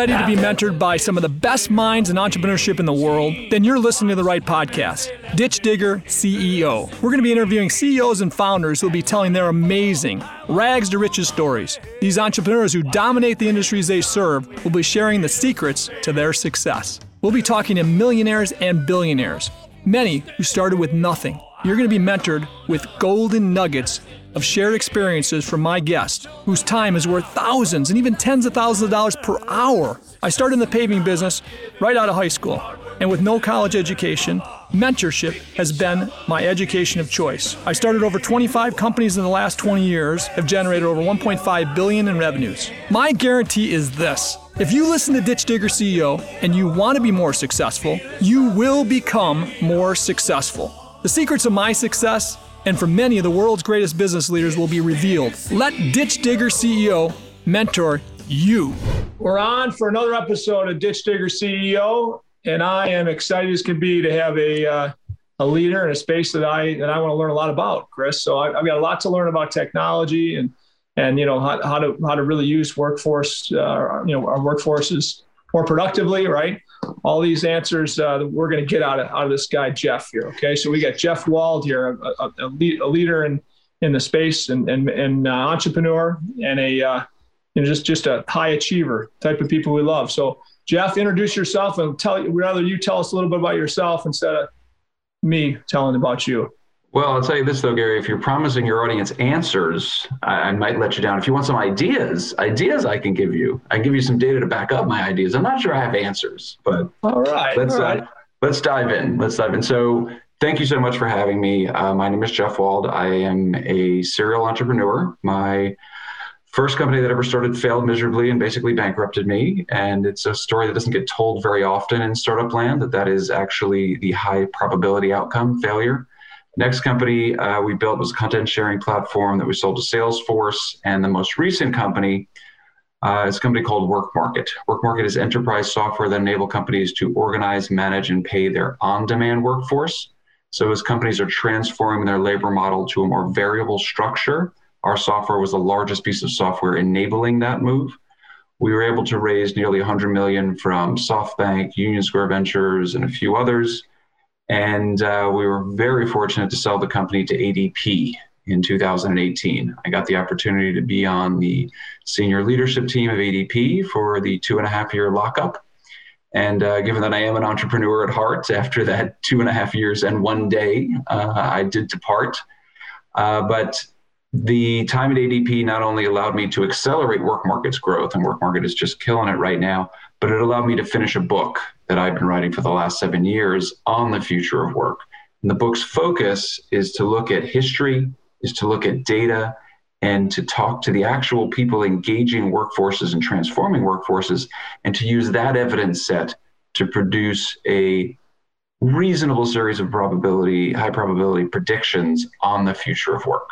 ready to be mentored by some of the best minds in entrepreneurship in the world? Then you're listening to the right podcast, Ditch Digger CEO. We're going to be interviewing CEOs and founders who will be telling their amazing, rags to riches stories. These entrepreneurs who dominate the industries they serve will be sharing the secrets to their success. We'll be talking to millionaires and billionaires, many who started with nothing. You're going to be mentored with golden nuggets of shared experiences from my guest, whose time is worth thousands and even tens of thousands of dollars per hour. I started in the paving business right out of high school, and with no college education, mentorship has been my education of choice. I started over 25 companies in the last 20 years, have generated over 1.5 billion in revenues. My guarantee is this. If you listen to Ditch Digger CEO and you want to be more successful, you will become more successful. The secrets of my success and for many of the world's greatest business leaders will be revealed. Let Ditch Digger CEO mentor you. We're on for another episode of Ditch Digger CEO, and I am excited as can be to have a uh, a leader in a space that I that I want to learn a lot about, Chris. So I, I've got a lot to learn about technology and and you know how, how to how to really use workforce uh, you know our workforces more productively, right? All these answers uh, we're going to get out of out of this guy Jeff here. Okay, so we got Jeff Wald here, a, a, a, lead, a leader in in the space and and, and uh, entrepreneur and a uh, you know just just a high achiever type of people we love. So Jeff, introduce yourself and tell rather you tell us a little bit about yourself instead of me telling about you. Well, I'll tell you this though, Gary. If you're promising your audience answers, I, I, might let you down. If you want some ideas, ideas I can give you. I can give you some data to back up my ideas. I'm not sure I have answers, but all right, let's all right. Uh, let's dive in. Let's dive in. So, thank you so much for having me. Uh, my name is Jeff Wald. I am a serial entrepreneur. My first company that ever started failed miserably and basically bankrupted me. And it's a story that doesn't get told very often in startup land. That that is actually the high probability outcome failure. Next company uh, we built was a content sharing platform that we sold to Salesforce. And the most recent company uh, is a company called WorkMarket. WorkMarket is enterprise software that enable companies to organize, manage, and pay their on-demand workforce. So as companies are transforming their labor model to a more variable structure, our software was the largest piece of software enabling that move. We were able to raise nearly 100 million from SoftBank, Union Square Ventures, and a few others. And uh, we were very fortunate to sell the company to ADP in 2018. I got the opportunity to be on the senior leadership team of ADP for the two and a half year lockup. And uh, given that I am an entrepreneur at heart, after that two and a half years and one day, uh, I did depart. Uh, but the time at ADP not only allowed me to accelerate work market's growth, and work market is just killing it right now, but it allowed me to finish a book that I've been writing for the last seven years on the future of work. And the book's focus is to look at history, is to look at data, and to talk to the actual people engaging workforces and transforming workforces, and to use that evidence set to produce a reasonable series of probability, high probability predictions on the future of work.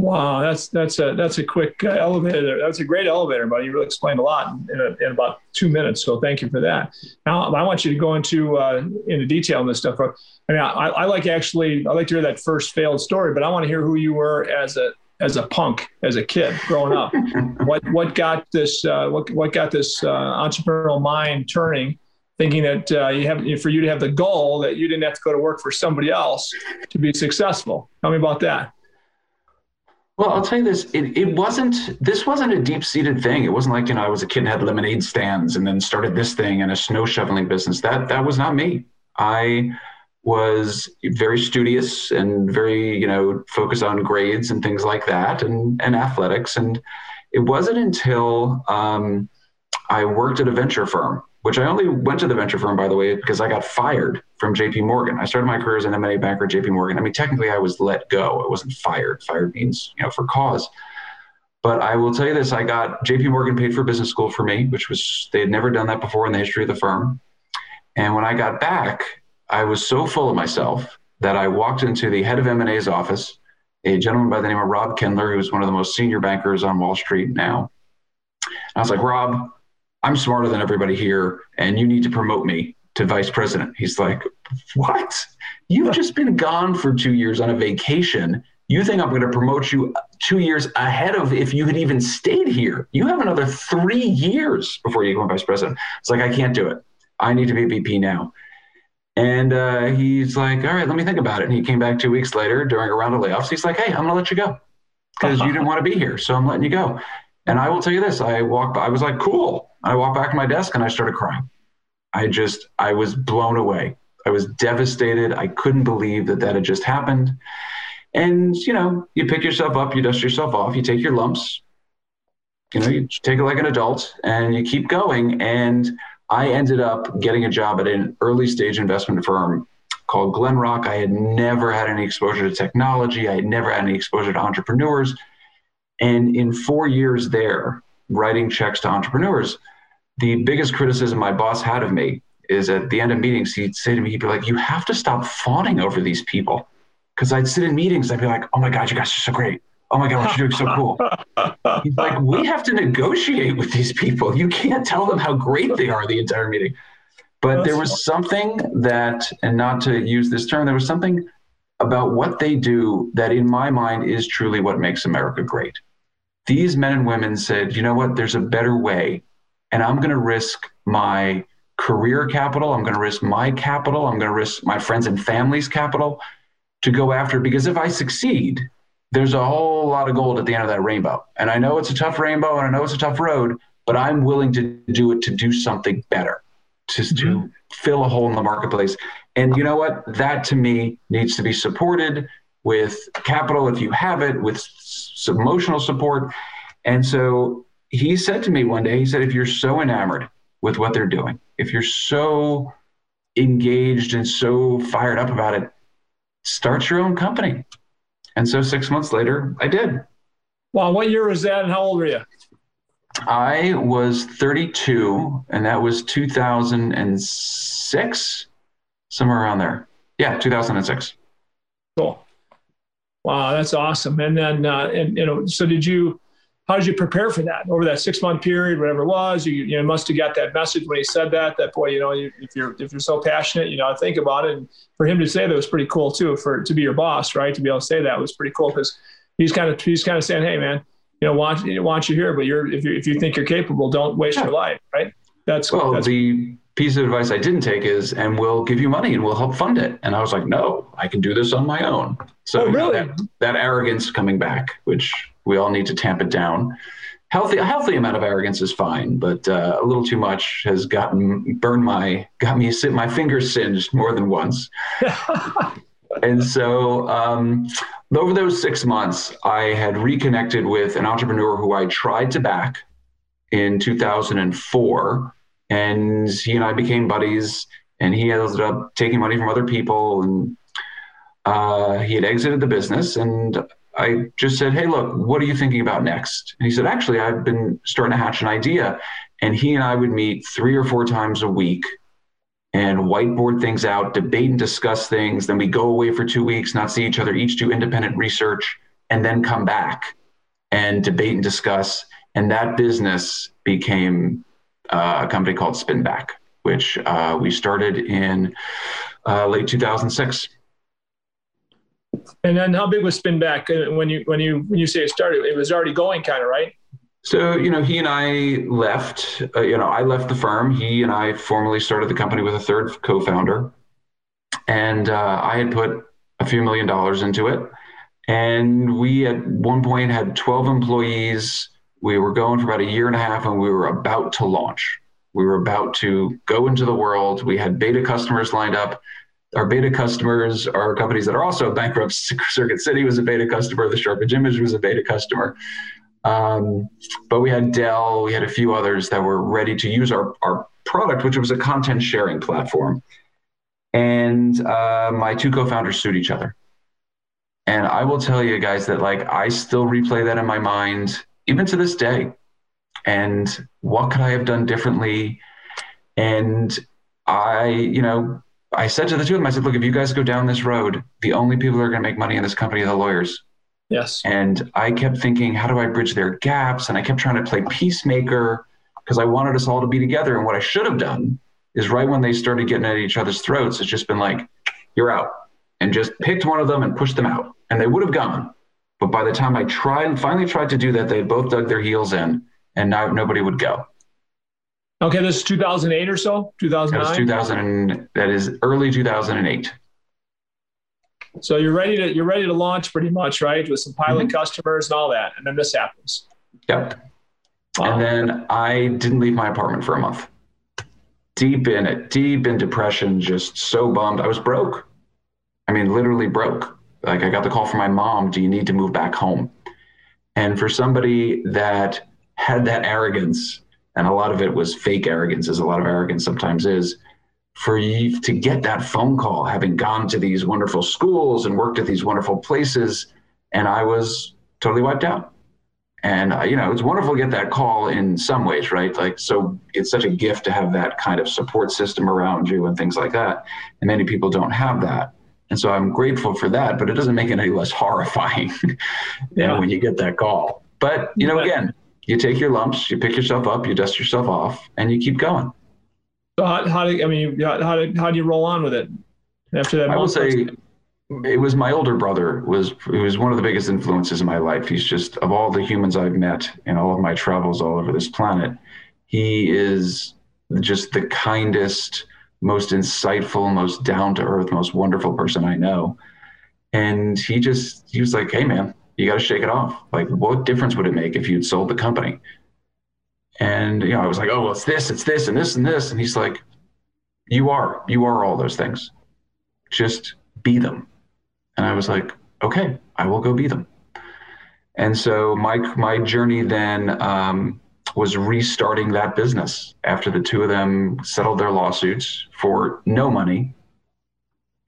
Wow, that's that's a that's a quick uh, elevator. That's a great elevator, buddy. You really explained a lot in, a, in, about two minutes. So thank you for that. Now I want you to go into uh, into detail on this stuff. I mean, I, I like actually I like to hear that first failed story, but I want to hear who you were as a as a punk as a kid growing up. what what got this uh, what what got this uh, entrepreneurial mind turning? Thinking that uh, you have for you to have the goal that you didn't have to go to work for somebody else to be successful. Tell me about that. Well, I'll tell you this: it, it wasn't. This wasn't a deep-seated thing. It wasn't like you know I was a kid and had lemonade stands and then started this thing and a snow shoveling business. That that was not me. I was very studious and very you know focused on grades and things like that and and athletics. And it wasn't until um, I worked at a venture firm which I only went to the venture firm, by the way, because I got fired from JP Morgan. I started my career as an M&A banker at JP Morgan. I mean, technically I was let go. I wasn't fired. Fired means, you know, for cause. But I will tell you this, I got JP Morgan paid for business school for me, which was, they had never done that before in the history of the firm. And when I got back, I was so full of myself that I walked into the head of M&A's office, a gentleman by the name of Rob Kindler, who's one of the most senior bankers on Wall Street now. And I was like, Rob, I'm smarter than everybody here, and you need to promote me to vice president. He's like, What? You've just been gone for two years on a vacation. You think I'm going to promote you two years ahead of if you had even stayed here? You have another three years before you become vice president. It's like, I can't do it. I need to be a VP now. And uh, he's like, All right, let me think about it. And he came back two weeks later during a round of layoffs. He's like, Hey, I'm going to let you go because you didn't want to be here. So I'm letting you go. And I will tell you this I walked, by, I was like, Cool. I walked back to my desk and I started crying. I just, I was blown away. I was devastated. I couldn't believe that that had just happened. And, you know, you pick yourself up, you dust yourself off, you take your lumps, you know, you take it like an adult and you keep going. And I ended up getting a job at an early stage investment firm called Glenrock. I had never had any exposure to technology, I had never had any exposure to entrepreneurs. And in four years there, writing checks to entrepreneurs, the biggest criticism my boss had of me is at the end of meetings, he'd say to me, he'd be like, You have to stop fawning over these people. Because I'd sit in meetings, I'd be like, Oh my God, you guys are so great. Oh my God, what you're doing so cool. He's like, We have to negotiate with these people. You can't tell them how great they are the entire meeting. But there was something that, and not to use this term, there was something about what they do that in my mind is truly what makes America great. These men and women said, you know what, there's a better way. And I'm going to risk my career capital. I'm going to risk my capital. I'm going to risk my friends and family's capital to go after it. Because if I succeed, there's a whole lot of gold at the end of that rainbow. And I know it's a tough rainbow and I know it's a tough road, but I'm willing to do it to do something better, to, mm-hmm. to fill a hole in the marketplace. And you know what? That to me needs to be supported with capital if you have it, with some emotional support. And so he said to me one day, he said, if you're so enamored with what they're doing, if you're so engaged and so fired up about it, start your own company. And so six months later, I did. Wow. What year was that and how old were you? I was 32, and that was 2006, somewhere around there. Yeah, 2006. Cool. Wow, that's awesome. And then, uh, and you know, so did you? How did you prepare for that over that six month period, whatever it was? You, you know, must have got that message when he said that. That boy, you know, if you're if you're so passionate, you know, think about it. And for him to say that was pretty cool too. For to be your boss, right? To be able to say that was pretty cool because he's kind of he's kind of saying, hey, man, you know, want want you here, but you're if you if you think you're capable, don't waste yeah. your life, right? That's well that's, the piece of advice I didn't take is, and we'll give you money and we'll help fund it. And I was like, no, I can do this on my own. So oh, really? that, that arrogance coming back, which we all need to tamp it down. Healthy, a healthy amount of arrogance is fine, but uh, a little too much has gotten burned my got me my fingers singed more than once. and so um, over those six months, I had reconnected with an entrepreneur who I tried to back in 2004 and he and I became buddies. And he ended up taking money from other people, and uh, he had exited the business. And I just said, "Hey, look, what are you thinking about next?" And he said, "Actually, I've been starting to hatch an idea." And he and I would meet three or four times a week and whiteboard things out, debate and discuss things. Then we go away for two weeks, not see each other, each do independent research, and then come back and debate and discuss. And that business became uh, a company called Spinback, which uh, we started in uh, late 2006. And then, how big was Spinback uh, when you when you when you say it started? It was already going, kind of, right? So you know, he and I left. Uh, you know, I left the firm. He and I formally started the company with a third co-founder, and uh, I had put a few million dollars into it. And we at one point had 12 employees we were going for about a year and a half and we were about to launch. We were about to go into the world. We had beta customers lined up. Our beta customers are companies that are also bankrupt. Circuit City was a beta customer. The Sharper Image was a beta customer. Um, but we had Dell, we had a few others that were ready to use our, our product, which was a content sharing platform. And uh, my two co-founders sued each other. And I will tell you guys that like I still replay that in my mind, even to this day. And what could I have done differently? And I, you know, I said to the two of them, I said, look, if you guys go down this road, the only people that are going to make money in this company are the lawyers. Yes. And I kept thinking, how do I bridge their gaps? And I kept trying to play peacemaker because I wanted us all to be together. And what I should have done is right when they started getting at each other's throats, it's just been like, you're out. And just picked one of them and pushed them out. And they would have gone. But by the time I tried finally tried to do that, they both dug their heels in and now nobody would go. Okay, this is 2008 or so, That was 2009. 2000. and- That is early 2008. So you're ready to you're ready to launch pretty much, right? With some pilot Mm-hmm. customers and all that, and then this happens. Yep. Wow. And then I didn't leave my apartment for a month. Deep in it, deep in depression, just so bummed. I was broke. I mean, literally broke. Like I got the call from my mom, do you need to move back home? And for somebody that had that arrogance, and a lot of it was fake arrogance, as a lot of arrogance sometimes is, for you to get that phone call, having gone to these wonderful schools and worked at these wonderful places, and I was totally wiped out. And you know, it's wonderful to get that call in some ways, right? Like, so it's such a gift to have that kind of support system around you and things like that. And many people don't have that. And so I'm grateful for that, but it doesn't make it any less horrifying you know, when you get that call. But you know, Yeah. again, you take your lumps, you pick yourself up, you dust yourself off, and you keep going. So how, how do I mean how how do, how do you roll on with it after that? I will say it was my older brother was he was one of the biggest influences in my life. He's just of all the humans I've met in all of my travels all over this planet, he is just the kindest, most insightful, most down to earth, most wonderful person I know. And he just he was like, "Hey man, you got to shake it off. Like, what difference would it make if you'd sold the company?" And you know, I was like, "Oh, well, it's this, it's this, and this, and this," and he's like, "You are, you are all those things. Just be them." And I was like, "Okay, I will go be them." And so my my journey then um, was restarting that business after the two of them settled their lawsuits for no money.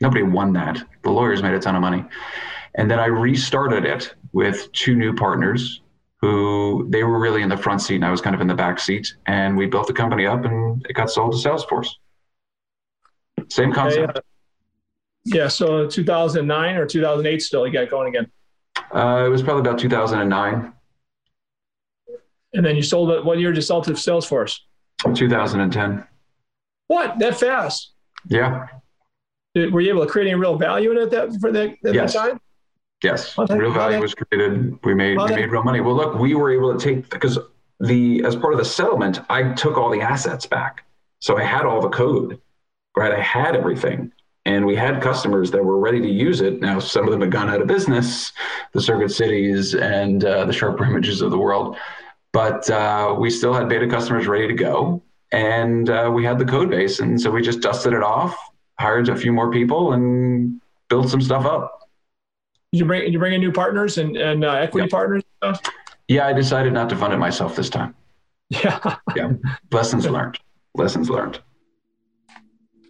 Nobody won that. The lawyers made a ton of money. And then I restarted it with two new partners who they were really in the front seat and I was kind of in the back seat. And we built the company up and it got sold to Salesforce. Same concept. uh, yeah, so 2009 or 2008 still you got going again, Uh, it was probably about 2009, and then you sold it. What year did you sell to Salesforce? 2010. What that fast? Yeah. Did, were you able to create any real value in it that for that at Yes. that time? Yes, real value was created. We made we made real money. Well, look, we were able to take because the as part of the settlement, I took all the assets back, so I had all the code, right? I had everything, and we had customers that were ready to use it. Now, some of them had gone out of business, the Circuit Cities and uh, the Sharper Images of the world, but uh, we still had beta customers ready to go, and uh, we had the code base, and so we just dusted it off, hired a few more people, and built some stuff up. Did you bring did you bring in new partners and and uh, equity Yep. partners? Yeah, I decided not to fund it myself this time. Yeah. Yeah. Lessons learned. Lessons learned.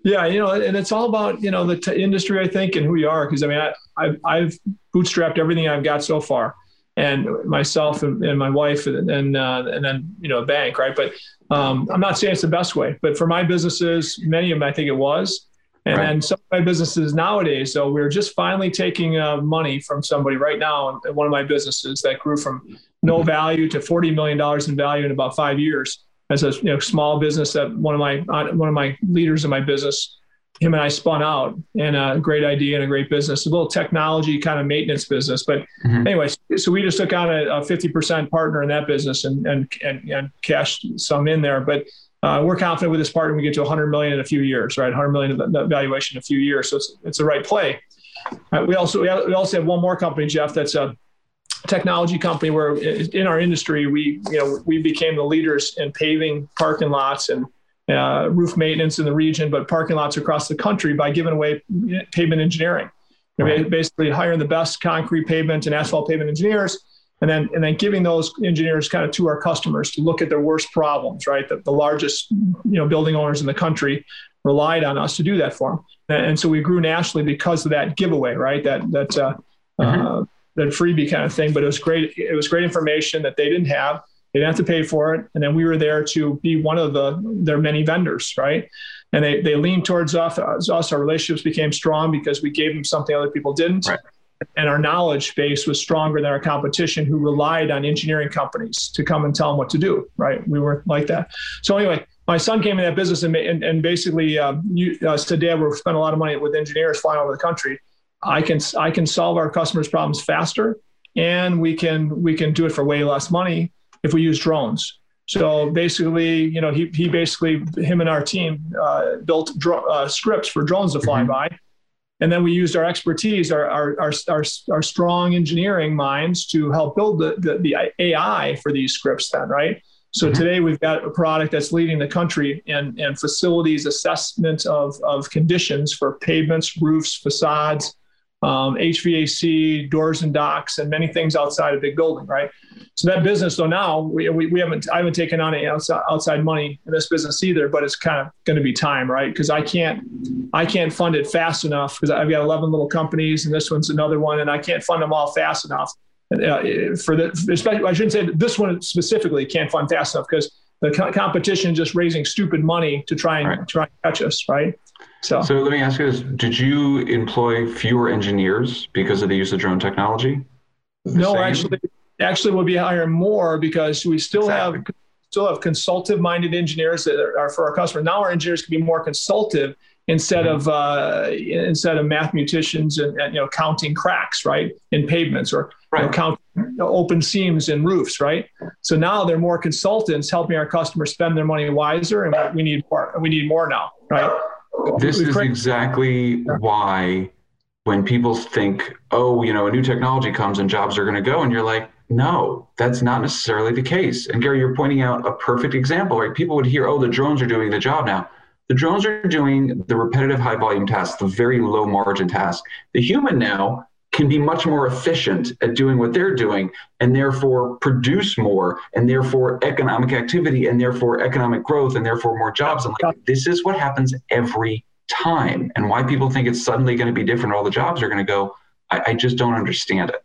Yeah, you know, and it's all about you know the t- industry, I think, and who you are. Because I mean, I, I've I've bootstrapped everything I've got so far, and myself and, and my wife, and and, uh, and then you know a bank, right? But um, I'm not saying it's the best way, but for my businesses, many of them, I think it was. And Right. then some of my businesses nowadays, so we're just finally taking uh, money from somebody right now in one of my businesses that grew from no value to forty million dollars in value in about five years as a you know small business that one of my uh, one of my leaders in my business him and I spun out and a great idea and a great business a little technology kind of maintenance business but Mhm. anyway so we just took on a, a 50% partner in that business and and and, and cashed some in there but uh, we're confident with this partner we get to 100 million in a few years right? 100 million valuation in a few years. So it's, it's the right play. Uh, we also we also have one more company Jeff that's a technology company where in our industry we you know we became the leaders in paving parking lots and uh, roof maintenance in the region but parking lots across the country by giving away pavement engineering. Right. basically hiring the best concrete pavement and asphalt pavement engineers and then and then giving those engineers kind of to our customers to look at their worst problems, right? The, the largest you know building owners in the country relied on us to do that for them, and, and so we grew nationally because of that giveaway, right? That that uh, mm-hmm. uh, that freebie kind of thing. But it was great. It was great information that they didn't have. They didn't have to pay for it, and then we were there to be one of the their many vendors, right? And they they leaned towards us. us. Our relationships became strong because we gave them something other people didn't. Right and our knowledge base was stronger than our competition who relied on engineering companies to come and tell them what to do right we weren't like that so anyway my son came in that business and, and, and basically um, you, uh, said dad we've spent a lot of money with engineers flying over the country i can i can solve our customers problems faster and we can we can do it for way less money if we use drones so basically, you know, he, he basically, him and our team uh, built dro- uh, scripts for drones to fly mm-hmm. by. And then we used our expertise, our, our, our, our, our strong engineering minds to help build the, the, the, AI for these scripts then, right? So mm-hmm. today we've got a product that's leading the country in, in facilities assessment of, of conditions for pavements, roofs, facades, um, HVAC, doors and docks, and many things outside a big building, right? So that business, though now we, we, we haven't I haven't taken on any outside, outside money in this business either, but it's kind of going to be time, right? Because I can't I can't fund it fast enough because I've got 11 little companies and this one's another one, and I can't fund them all fast enough. Uh, for the especially I shouldn't say this one specifically can't fund fast enough because the co- competition just raising stupid money to try and right. try and catch us, right? So, so let me ask you this: Did you employ fewer engineers because of the use of drone technology? No, same? actually, actually, we'll be hiring more because we still exactly. have still have consultative-minded engineers that are, are, for our customers. Now our engineers can be more consultative instead mm-hmm. of uh, instead of mathematicians and, and, you know counting cracks right in pavements or right. you know, counting open seams in roofs right so now they're more consultants helping our customers spend their money wiser and we need more we need more now right this is exactly why when people think oh you know a new technology comes and jobs are going to go and you're like no, that's not necessarily the case. And Gary, you're pointing out a perfect example, right? People would hear, oh, the drones are doing the job now. The drones are doing the repetitive high volume tasks, the very low margin tasks. The human now can be much more efficient at doing what they're doing and therefore produce more and therefore economic activity and therefore economic growth and therefore more jobs. And like, this is what happens every time. And why people think it's suddenly going to be different, all the jobs are going to go, I, I just don't understand it.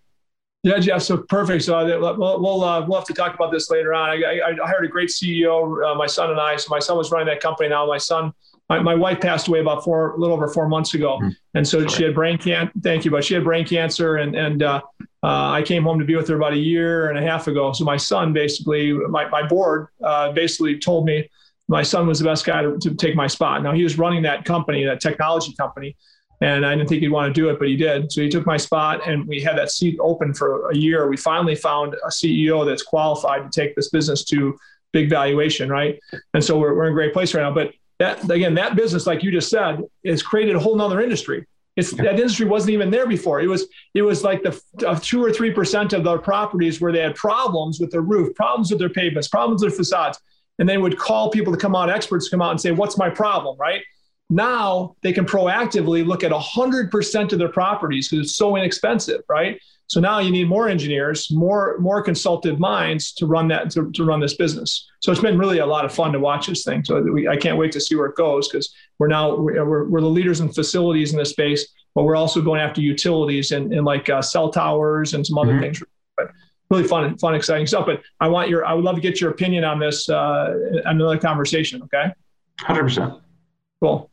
Yeah, Jeff. So perfect. So uh, we'll we'll, uh, we'll have to talk about this later on. I, I, I hired a great CEO. Uh, my son and I. So my son was running that company. Now my son, my, my wife passed away about four, a little over four months ago, mm and so Sorry. she had brain cancer. Thank you, but she had brain cancer, and and uh, uh, I came home to be with her about a year and a half ago. So my son, basically, my my board uh, basically told me my son was the best guy to, to take my spot. Now he was running that company, that technology company and I didn't think he'd want to do it, but he did. So he took my spot, and we had that seat open for a year. We finally found a CEO that's qualified to take this business to big valuation, right? And so we're, we're in a great place right now. But that again, that business, like you just said, has created a whole nother industry. It's that industry wasn't even there before. It was it was like the uh, two or three percent of the properties where they had problems with their roof, problems with their pavements, problems with their facades, and they would call people to come out, experts to come out and say, "What's my problem?" Right? Now they can proactively look at 100% of their properties because it's so inexpensive, right? So now you need more engineers, more more consultative minds to run that to, to run this business. So it's been really a lot of fun to watch this thing. So we, I can't wait to see where it goes because we're now we're, we're the leaders in facilities in this space, but we're also going after utilities and, and like uh, cell towers and some other mm-hmm. things. But really fun, fun, exciting stuff. But I want your I would love to get your opinion on this. Uh, another conversation. Okay. Hundred percent. Cool.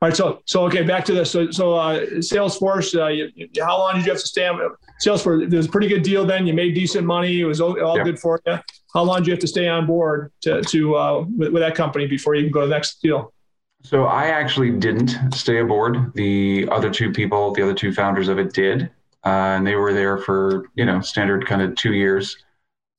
All right, so so okay, back to this. So so uh, Salesforce, uh, you, you, how long did you have to stay on Salesforce? It was a pretty good deal then. You made decent money. It was all, all good for you. How long did you have to stay on board to to uh, with, with that company before you can go to the next deal? So I actually didn't stay aboard. The other two people, the other two founders of it, did, uh, and they were there for you know standard kind of two years.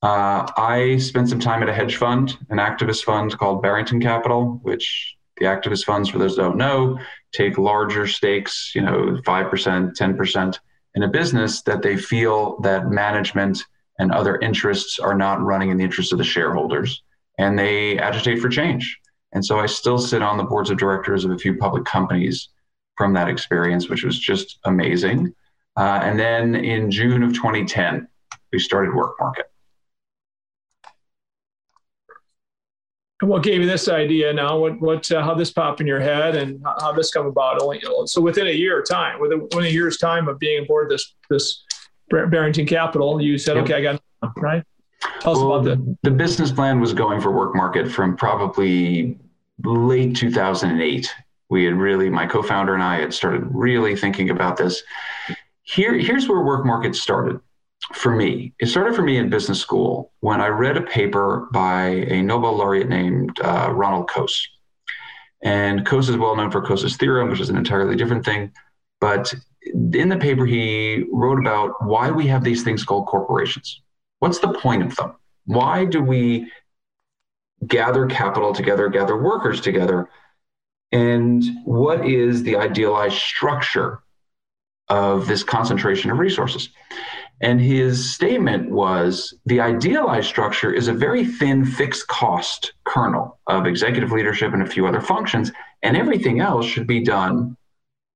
Uh, I spent some time at a hedge fund, an activist fund called Barington Capital, which the activist funds, for those who don't know, take larger stakes, you know, 5%, 10% in a business that they feel that management and other interests are not running in the interest of the shareholders. And they agitate for change. And so I still sit on the boards of directors of a few public companies from that experience, which was just amazing. Uh, and then in June of 2010, we started Work Market. What gave you this idea now? What, what, uh, how this popped in your head and how, how this come about? Only so within a year of time, within, within a year's time of being aboard this this Barington Capital, you said, Yep. okay, I got it, right. Tell us Well, about the the business plan was going for Work Market from probably late 2008. We had really, my co-founder and I had started really thinking about this. Here, here's where Work Market started for me. It started for me in business school when I read a paper by a Nobel laureate named uh, Ronald Coase. And Coase is well known for Coase's theorem, which is an entirely different thing. But in the paper, he wrote about why we have these things called corporations. What's the point of them? Why do we gather capital together, gather workers together? And what is the idealized structure of this concentration of resources? And his statement was the idealized structure is a very thin fixed cost kernel of executive leadership and a few other functions, and everything else should be done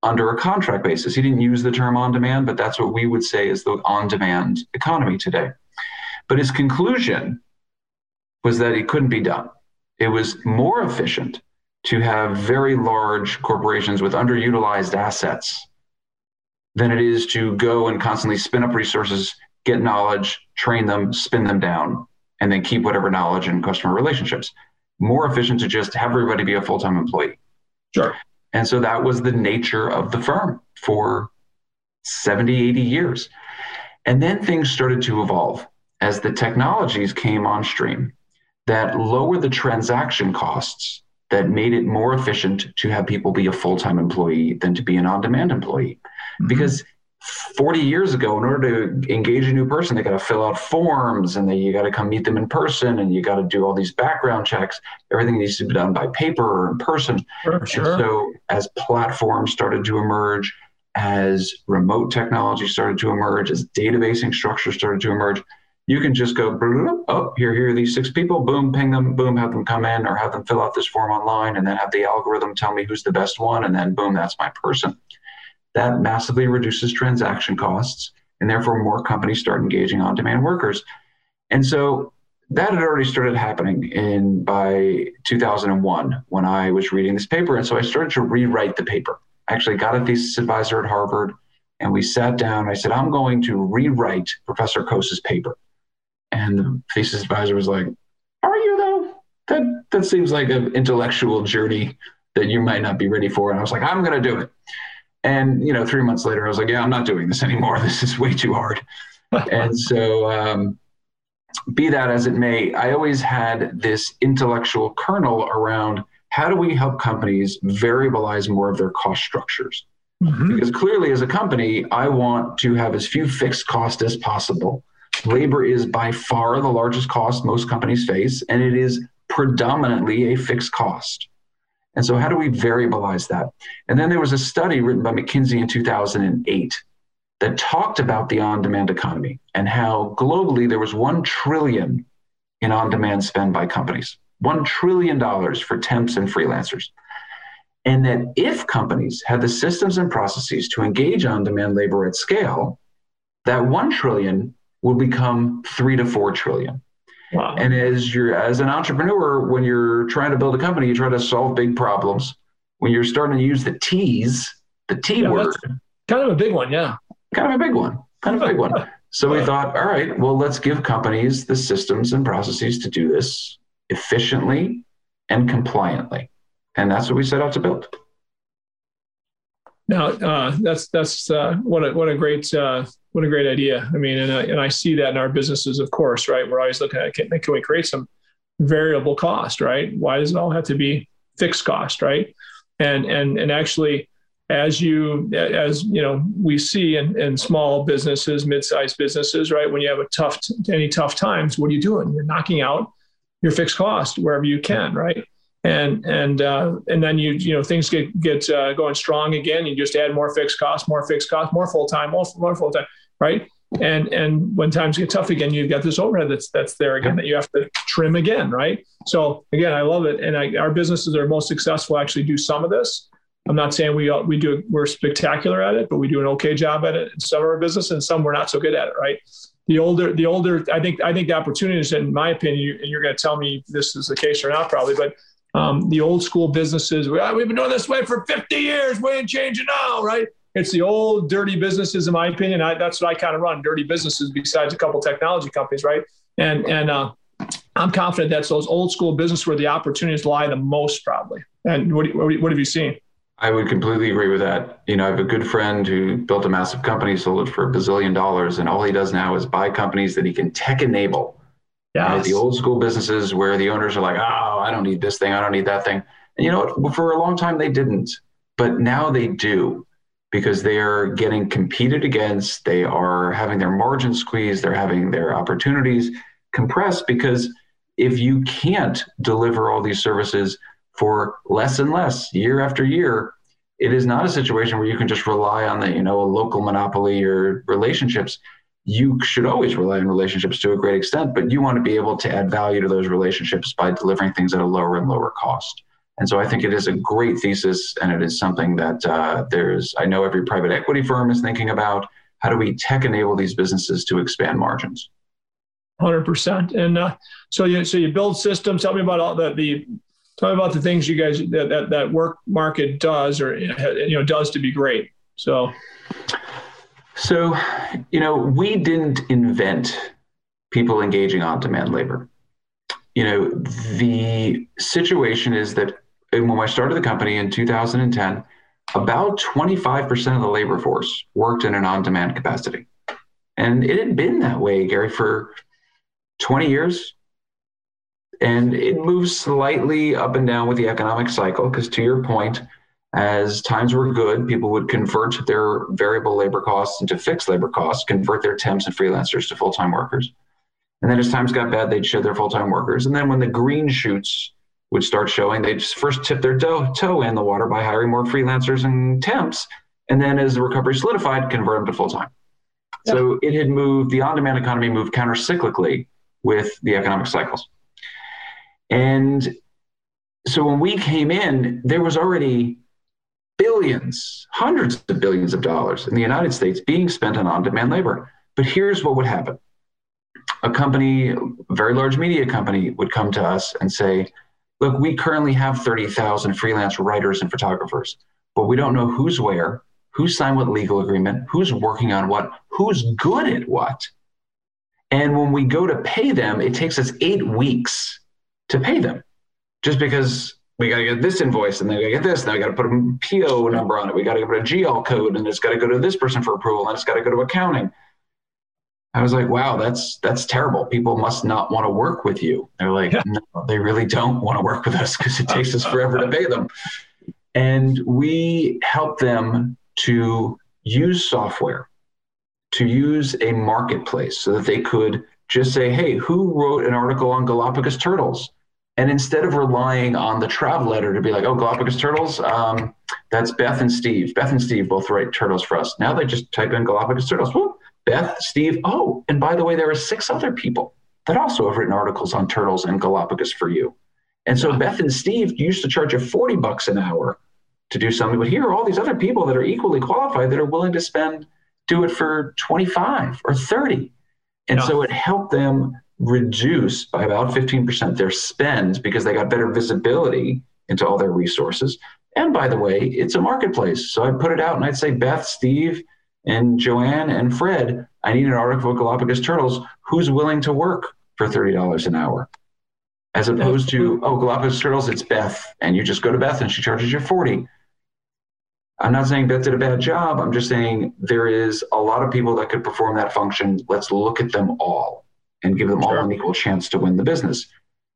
under a contract basis. He didn't use the term on demand, but that's what we would say is the on demand economy today. But his conclusion was that it couldn't be done. It was more efficient to have very large corporations with underutilized assets than it is to go and constantly spin up resources, get knowledge, train them, spin them down, and then keep whatever knowledge and customer relationships. More efficient to just have everybody be a full time employee. sure. And so that was the nature of the firm for 70, 80 years. And then things started to evolve as the technologies came on stream that lowered the transaction costs that made it more efficient to have people be a full-time employee than to be an on-demand employee. Mm-hmm. Because 40 years ago, in order to engage a new person, they got to fill out forms and then you got to come meet them in person and you got to do all these background checks. Everything needs to be done by paper or in person. Sure, And sure. so, as platforms started to emerge, as remote technology started to emerge, as databasing structures started to emerge, you can just go, "Bloop, oh, here, here are these six people, boom, ping them, boom, have them come in or have them fill out this form online and then have the algorithm tell me who's the best one. And then, boom, that's my person. That massively reduces transaction costs. And therefore, more companies start engaging on demand workers. And so, that had already started happening in by 2001 when I was reading this paper. And so I started to rewrite the paper. I actually got a thesis advisor at Harvard and we sat down. I said, I'm going to rewrite Professor Coase's paper. And the thesis advisor was like, Are you though? That that seems like an intellectual journey that you might not be ready for. And I was like, I'm gonna do it. And you know, three months later, I was like, Yeah, I'm not doing this anymore. This is way too hard. and so um, be that as it may, I always had this intellectual kernel around how do we help companies variabilize more of their cost structures? Mhm. Because clearly, as a company, I want to have as few fixed costs as possible. Labor is by far the largest cost most companies face, and it is predominantly a fixed cost. And so, how do we variabilize that? And then there was a study written by McKinsey in 2008 that talked about the on demand economy and how globally there was 1 trillion in on demand spend by companies. $1 trillion for temps and freelancers. And that if companies had the systems and processes to engage on demand labor at scale, that 1 trillion will become 3 to 4 trillion. Wow. And as you're as an entrepreneur, when you're trying to build a company, you try to solve big problems. When you're starting to use the T's, the T Yeah, word, kind of a big one. Yeah. kind of a big one, kind of a big one. So we thought, all right, well, let's give companies the systems and processes to do this efficiently and compliantly. And that's what we set out to build. No, uh, that's that's uh, what a what a great uh, what a great idea. I mean, and I, and I see that in our businesses, of course, right? We're always looking at can, can we create some variable cost, right? Why does it all have to be fixed cost, right? And and and actually, as you as you know, we see in, in small businesses, mid-sized businesses, right? When you have a tough any tough times, what are you doing? You're knocking out your fixed cost wherever you can, right? And and uh, and then you you know things get get uh, going strong again. You just add more fixed costs, more fixed costs, more full time, more, full time, right? And and when times get tough again, you've got this overhead that's that's there again that you have to trim again, right? So again, I love it, and I, our businesses are most successful actually do some of this. I'm not saying we we do we're spectacular at it, but we do an okay job at it in some of our business, and some we're not so good at it, right? the older the older I think I think the opportunities, in my opinion, and you're going to tell me this is the case or not, probably, but um, the old school businesses, we, have been doing this way for 50 years. We ain't changing now, right? It's the old dirty businesses, in my opinion. I, that's what I kind of run, dirty businesses. Besides a couple technology companies, right? And and uh, I'm confident that's those old school business where the opportunities lie the most, probably. And what what have you seen? I would completely agree with that. You know, I have a good friend who built a massive company, sold it for a bazillion dollars, and all he does now is buy companies that he can tech enable. Yeah. Right? The old school businesses where the owners are like, oh, I don't need this thing, I don't need that thing. And you know what? For a long time they didn't, but now they do because they are getting competed against. They are having their margins squeezed. They're having their opportunities compressed because if you can't deliver all these services for less and less year after year, it is not a situation where you can just rely on the, you know, a local monopoly or relationships. You should always rely on relationships to a great extent, but you want to be able to add value to those relationships by delivering things at a lower and lower cost. And so I think it is a great thesis, and it is something that uh, there's, I know every private equity firm is thinking about. How do we tech enable these businesses to expand margins? Hundred percent. And uh, so you so you build systems. Tell me about all the the tell me about the things you guys that that, that work market does or you know does to be great. So. So, you know, we didn't invent people engaging on demand labor. You know, the situation is that uh, when I started the company in 2010, about 25% of the labor force worked in an on demand capacity. And it had been that way, Gary, for 20 years. And it moves slightly up and down with the economic cycle, because to your point, as times were good, people would convert their variable labor costs into fixed labor costs, convert their temps and freelancers to full time workers. And then as times got bad, they'd shed their full time workers. And then when the green shoots would start showing, they'd first tip their toe in the water by hiring more freelancers and temps. And then as the recovery solidified, convert them to full time. Yeah. So it had moved, the on demand economy moved counter cyclically with the economic cycles. And so when we came in, there was already billions, hundreds of billions of dollars in the United States being spent on on demand labor. But here's what would happen a company, a very large media company, would come to us and say, Look, we currently have 30,000 freelance writers and photographers, but we don't know who's where, who signed what legal agreement, who's working on what, who's good at what. And when we go to pay them, it takes us eight weeks to pay them just because we got to get this invoice and then we got to get this, and then we got to put a PO number on it. We got to put a GL code and it's got to go to this person for approval and it's got to go to accounting. I was like, wow, that's that's terrible. People must not want to work with you. They're like, yeah. no, they really don't want to work with us because it takes us forever to pay them. And we help them to use software to use a marketplace so that they could just say, hey, who wrote an article on Galapagos turtles? And instead of relying on the travel letter to be like, oh, Galapagos turtles, um, that's Beth and Steve. Beth and Steve both write turtles for us. Now they just type in Galapagos turtles. Whoop, Beth, Steve. Oh, and by the way, there are six other people that also have written articles on turtles and Galapagos for you. And so Beth and Steve used to charge you 40 bucks an hour to do something, but here are all these other people that are equally qualified that are willing to spend do it for 25 or 30. And yeah. so it helped them reduce by about 15% their spend because they got better visibility into all their resources. And by the way, it's a marketplace. So I put it out and I'd say, Beth, Steve, and Joanne and Fred, I need an article of Galapagos turtles. Who's willing to work for $30 an hour? As opposed to, oh, Galapagos turtles, it's Beth. And you just go to Beth and she charges you 40. I'm not saying Beth did a bad job. I'm just saying there is a lot of people that could perform that function. Let's look at them all and give them sure. all an equal chance to win the business.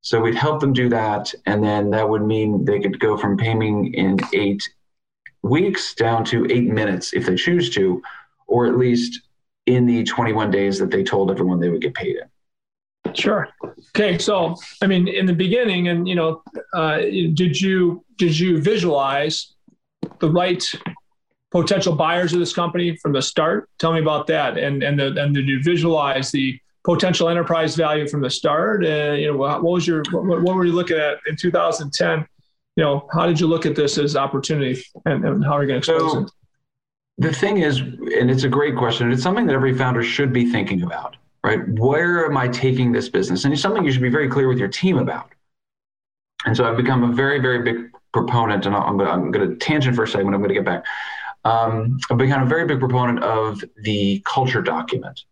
So we'd help them do that. And then that would mean they could go from paying in eight weeks down to eight minutes if they choose to, or at least in the 21 days that they told everyone they would get paid in. Sure. Okay. So, I mean, in the beginning, and you know, uh, did you did you visualize the right potential buyers of this company from the start? Tell me about that. And and the, and did you visualize the potential enterprise value from the start? Uh, you know, what was your what, what, were you looking at in 2010? You know, how did you look at this as opportunity, and, and how are you going to expose so, it? The thing is, and it's a great question. It's something that every founder should be thinking about, right? Where am I taking this business? And it's something you should be very clear with your team about. And so I've become a very, very big proponent, and I'm going I'm to tangent for a second, I'm going to get back. Um, I've become a very big proponent of the culture document,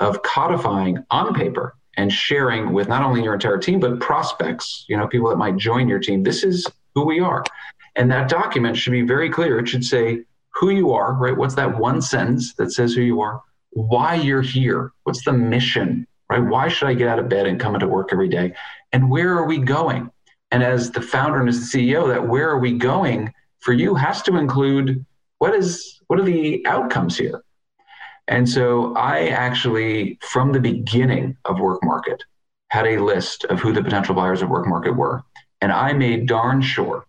of codifying on paper and sharing with not only your entire team, but prospects, you know, people that might join your team. This is who we are. And that document should be very clear. It should say who you are, right? What's that one sentence that says who you are? Why you're here? What's the mission, right? Why should I get out of bed and come into work every day? And where are we going? And as the founder and as the CEO, that where are we going for you has to include what is what are the outcomes here? And so I actually, from the beginning of Work Market, had a list of who the potential buyers of Work Market were. And I made darn sure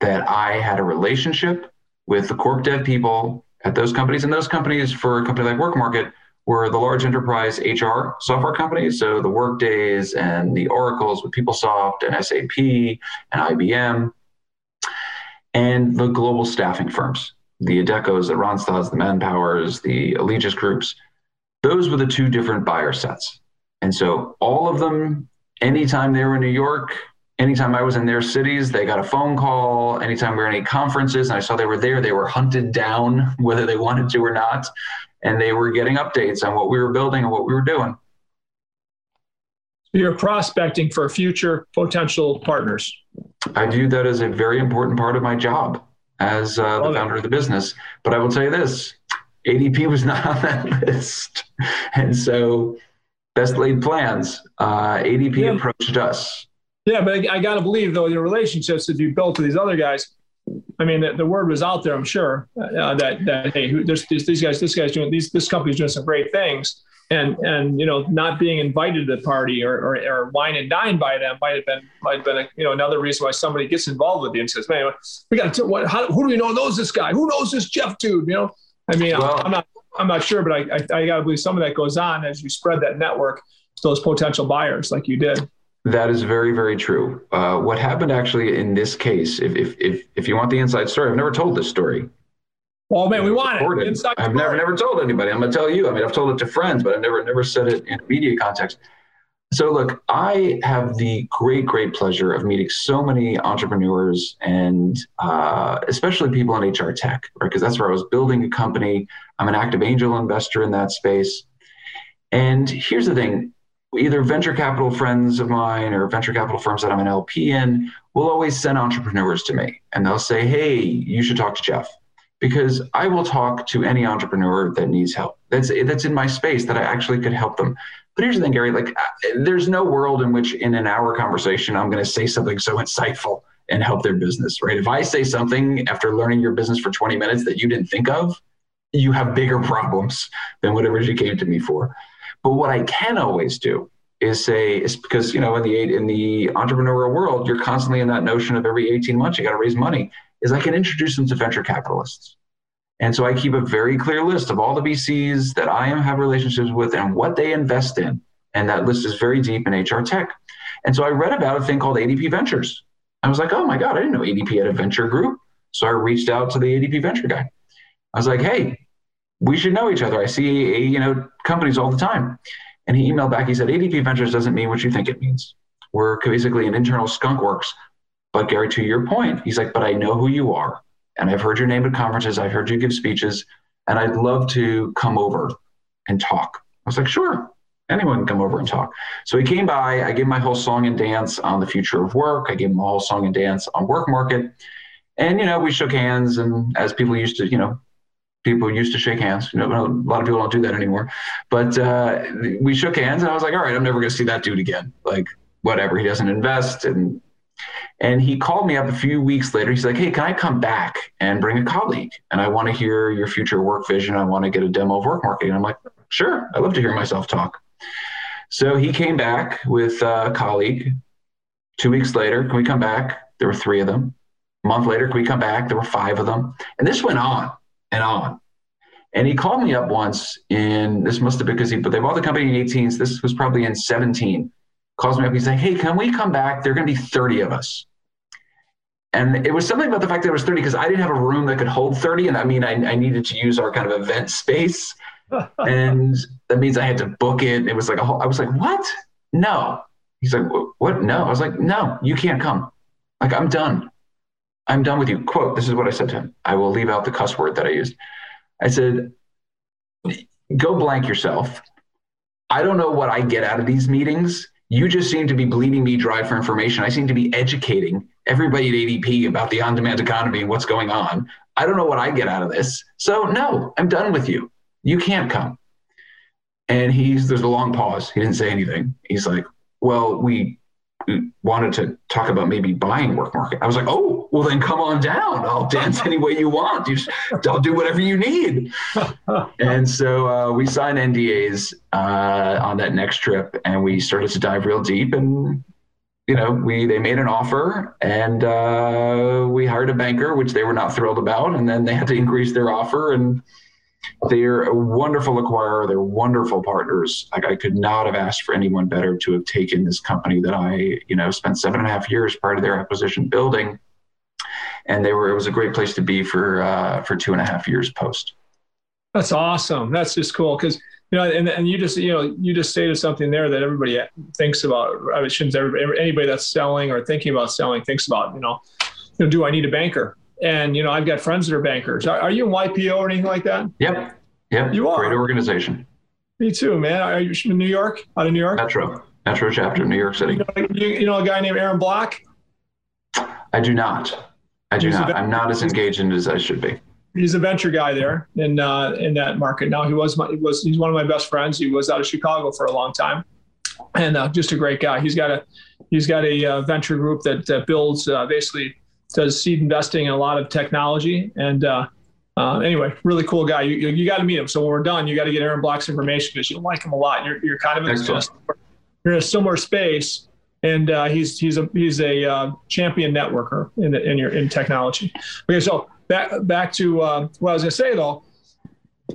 that I had a relationship with the corp dev people at those companies. And those companies, for a company like Work Market, were the large enterprise HR software companies. So the Workdays and the Oracles with PeopleSoft and SAP and IBM, and the global staffing firms, the Adecco's, the Randstads, the Manpowers, the Allegis groups. Those were the two different buyer sets. And so all of them, anytime they were in New York, anytime I was in their cities, they got a phone call. Anytime we were in any conferences and I saw they were there, they were hunted down, whether they wanted to or not. And they were getting updates on what we were building and what we were doing. You're prospecting for future potential partners. I view that as a very important part of my job as uh, the founder of the business. But I will tell you this ADP was not on that list. And so, best laid plans, uh, ADP Yeah. approached us. Yeah, but I, I got to believe though your relationships that you built with these other guys. I mean, the, the word was out there. I'm sure uh, that that hey, who, there's, there's these guys, this guy's doing these, this company's doing some great things, and and you know, not being invited to the party or or, or wine and dine by them might have been might have been a, you know another reason why somebody gets involved with you and says, man, we got to what? How, who do we know knows this guy? Who knows this Jeff dude? You know, I mean, Well- I'm not I'm not sure, but I I, I got to believe some of that goes on as you spread that network to those potential buyers like you did. That is very, very true. Uh, what happened actually in this case, if, if, if, if you want the inside story, I've never told this story. Well, man, we want it. Inside I've never, never told anybody. I'm going to tell you. I mean, I've told it to friends, but I've never, never said it in a media context. So, look, I have the great, great pleasure of meeting so many entrepreneurs and uh, especially people in HR tech, right? Because that's where I was building a company. I'm an active angel investor in that space. And here's the thing either venture capital friends of mine or venture capital firms that I'm an LP in will always send entrepreneurs to me and they'll say, hey, you should talk to Jeff because I will talk to any entrepreneur that needs help. That's that's in my space that I actually could help them. But here's the thing, Gary. Like, there's no world in which, in an hour conversation, I'm going to say something so insightful and help their business, right? If I say something after learning your business for 20 minutes that you didn't think of, you have bigger problems than whatever you came to me for. But what I can always do is say, it's because you know, in the in the entrepreneurial world, you're constantly in that notion of every 18 months you got to raise money. Is I can introduce them to venture capitalists. And so I keep a very clear list of all the VCs that I am have relationships with and what they invest in. And that list is very deep in HR tech. And so I read about a thing called ADP Ventures. I was like, oh my God, I didn't know ADP had a venture group. So I reached out to the ADP venture guy. I was like, hey, we should know each other. I see you know companies all the time. And he emailed back. He said, ADP Ventures doesn't mean what you think it means. We're basically an internal skunk works. But Gary, to your point, he's like, but I know who you are. And I've heard your name at conferences. I've heard you give speeches. And I'd love to come over and talk. I was like, sure, anyone can come over and talk. So he came by. I gave my whole song and dance on the future of work. I gave him a whole song and dance on work market. And, you know, we shook hands. And as people used to, you know, people used to shake hands. You know, a lot of people don't do that anymore. But uh, we shook hands, and I was like, all right, I'm never going to see that dude again. Like, whatever. He doesn't invest, and and he called me up a few weeks later. He's like, hey, can I come back and bring a colleague? And I want to hear your future work vision. I want to get a demo of work marketing. And I'm like, sure. I love to hear myself talk. So he came back with a colleague. Two weeks later, can we come back? There were three of them. A month later, can we come back? There were five of them. And this went on and on. And he called me up once in this must have been because he, but they bought the company in 18. So this was probably in 17. Calls me up. He's like, hey, can we come back? There are going to be 30 of us. And it was something about the fact that it was 30 because I didn't have a room that could hold 30. And I mean, I, I needed to use our kind of event space. and that means I had to book it. It was like a whole, I was like, what? No. He's like, what? No. I was like, no, you can't come. Like, I'm done. I'm done with you. Quote, this is what I said to him. I will leave out the cuss word that I used. I said, go blank yourself. I don't know what I get out of these meetings. You just seem to be bleeding me dry for information. I seem to be educating everybody at ADP about the on demand economy and what's going on. I don't know what I get out of this. So, no, I'm done with you. You can't come. And he's, there's a long pause. He didn't say anything. He's like, well, we we wanted to talk about maybe buying work market. I was like, oh, well then come on down. I'll dance any way you want. You, I'll do whatever you need. and so uh, we signed NDAs uh, on that next trip, and we started to dive real deep. And you know, we they made an offer, and uh, we hired a banker, which they were not thrilled about. And then they had to increase their offer, and they're a wonderful acquirer. They're wonderful partners. I could not have asked for anyone better to have taken this company that I, you know, spent seven and a half years prior to their acquisition building, and they were. It was a great place to be for uh, for two and a half years post. That's awesome. That's just cool because you know, and, and you just you know you just stated something there that everybody thinks about. I mean, shouldn't say anybody that's selling or thinking about selling thinks about. You know, you know, do I need a banker? And you know, I've got friends that are bankers. Are, are you in YPO or anything like that? Yep. Yep. You are. Great organization. Me too, man. Are you from New York? Out of New York? Metro. Metro chapter, New York City. You know, you, you know a guy named Aaron Block? I do not. I do He's not. I'm not as engaged in it as I should be. He's a venture guy there in uh, in that market. Now he was my, he was he's one of my best friends. He was out of Chicago for a long time, and uh, just a great guy. He's got a he's got a uh, venture group that uh, builds uh, basically does seed investing in a lot of technology. And uh, uh, anyway, really cool guy. You, you, you got to meet him. So when we're done, you got to get Aaron Block's information because you'll like him a lot. You're, you're kind of in a, you're in a similar space. And uh, he's he's a he's a uh, champion networker in the, in your in technology. Okay, so back back to uh, what I was going to say though.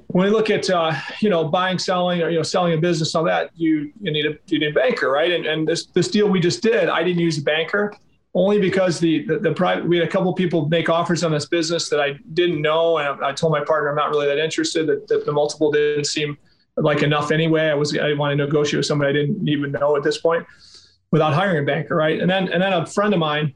When we look at uh, you know buying, selling, or you know selling a business, all that you you need a you need a banker, right? And and this this deal we just did, I didn't use a banker only because the the, the private we had a couple people make offers on this business that I didn't know, and I, told my partner I'm not really that interested. That, that the multiple didn't seem like enough anyway. I was I didn't want to negotiate with somebody I didn't even know at this point without hiring a banker, right? And then and then a friend of mine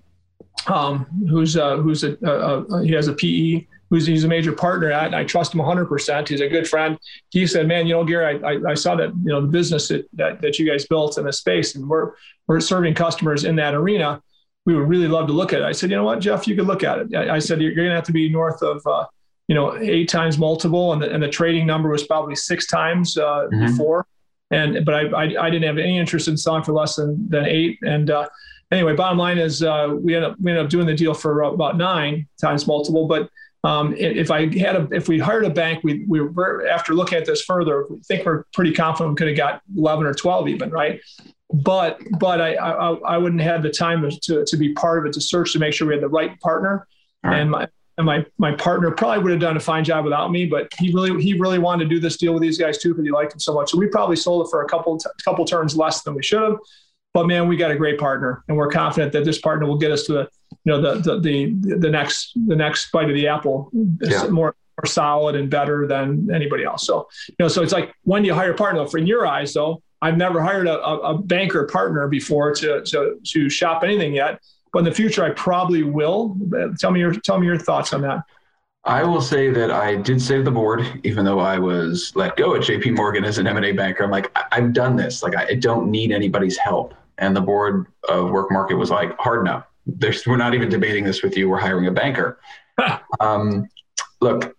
um, who's uh, who's a, a, a he has a PE who's he's a major partner at, and I trust him 100. percent He's a good friend. He said, "Man, you know, Gary, I, I, I saw that you know the business that, that that you guys built in the space, and we're we're serving customers in that arena. We would really love to look at it." I said, "You know what, Jeff, you could look at it." I, I said, "You're, going to have to be north of." Uh, you know, eight times multiple, and the, and the trading number was probably six times uh, Mhm. before. And but I, I I didn't have any interest in selling for less than than eight. And uh, anyway, bottom line is uh, we ended up we ended up doing the deal for about nine times multiple. But um, if I had a if we hired a bank, we we were after looking at this further, we think we're pretty confident we could have got eleven or twelve even, right? But but I I, I wouldn't have the time to to be part of it to search to make sure we had the right partner. Right. And my and my my partner probably would have done a fine job without me, but he really he really wanted to do this deal with these guys too because he liked them so much. So we probably sold it for a couple couple turns less than we should have. But man, we got a great partner, and we're confident that this partner will get us to the you know the the the, the next the next bite of the apple, Yeah. more more solid and better than anybody else. So you know, so it's like when do you hire a partner? For in your eyes, though, I've never hired a, a, banker partner before to to to shop anything yet. But in the future, I probably will. Tell me your tell me your thoughts on that. I will say that I did to the board, even though I was let go at JP Morgan as an M&A banker, I'm like, I- I've done this. Like, I I don't need anybody's help. And the board of Work Market was like, hard no. There's, we're not even debating this with you. We're hiring a banker. um, look,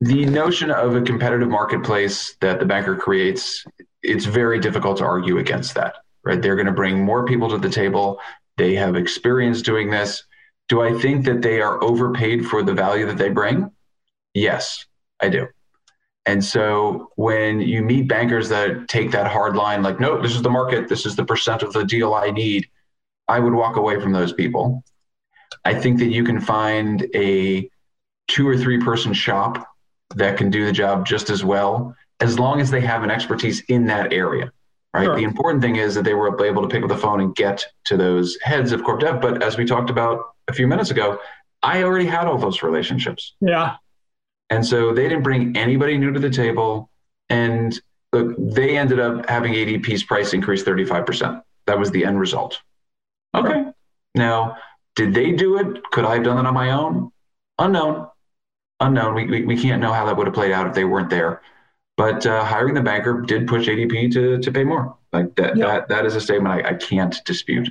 the notion of a competitive marketplace that the banker creates, it's very difficult to argue against that, right? They're going to bring more people to the table. They have experience doing this. Do I think that they are overpaid for the value that they bring? Yes, I do. And so when you meet bankers that take that hard line, like, no, this is the market, this is the percent of the deal I need, I would walk away from those people. I think that you can find a two or three person shop that can do the job just as well, as long as they have an expertise in that area. Right. Sure. The important thing is that they were able to pick up the phone and get to those heads of corp dev. But as we talked about a few minutes ago, I already had all those relationships. Yeah, And so they didn't bring anybody new to the table. And look, they ended up having ADP's price increase 35%. That was the end result. Okay. Now, did they do it? Could I have done it on my own? Unknown. Unknown. We, we, we can't know how that would have played out if they weren't there. But uh, hiring the banker did push ADP to, to pay more. Like that, Yeah. that, that is a statement I, I can't dispute.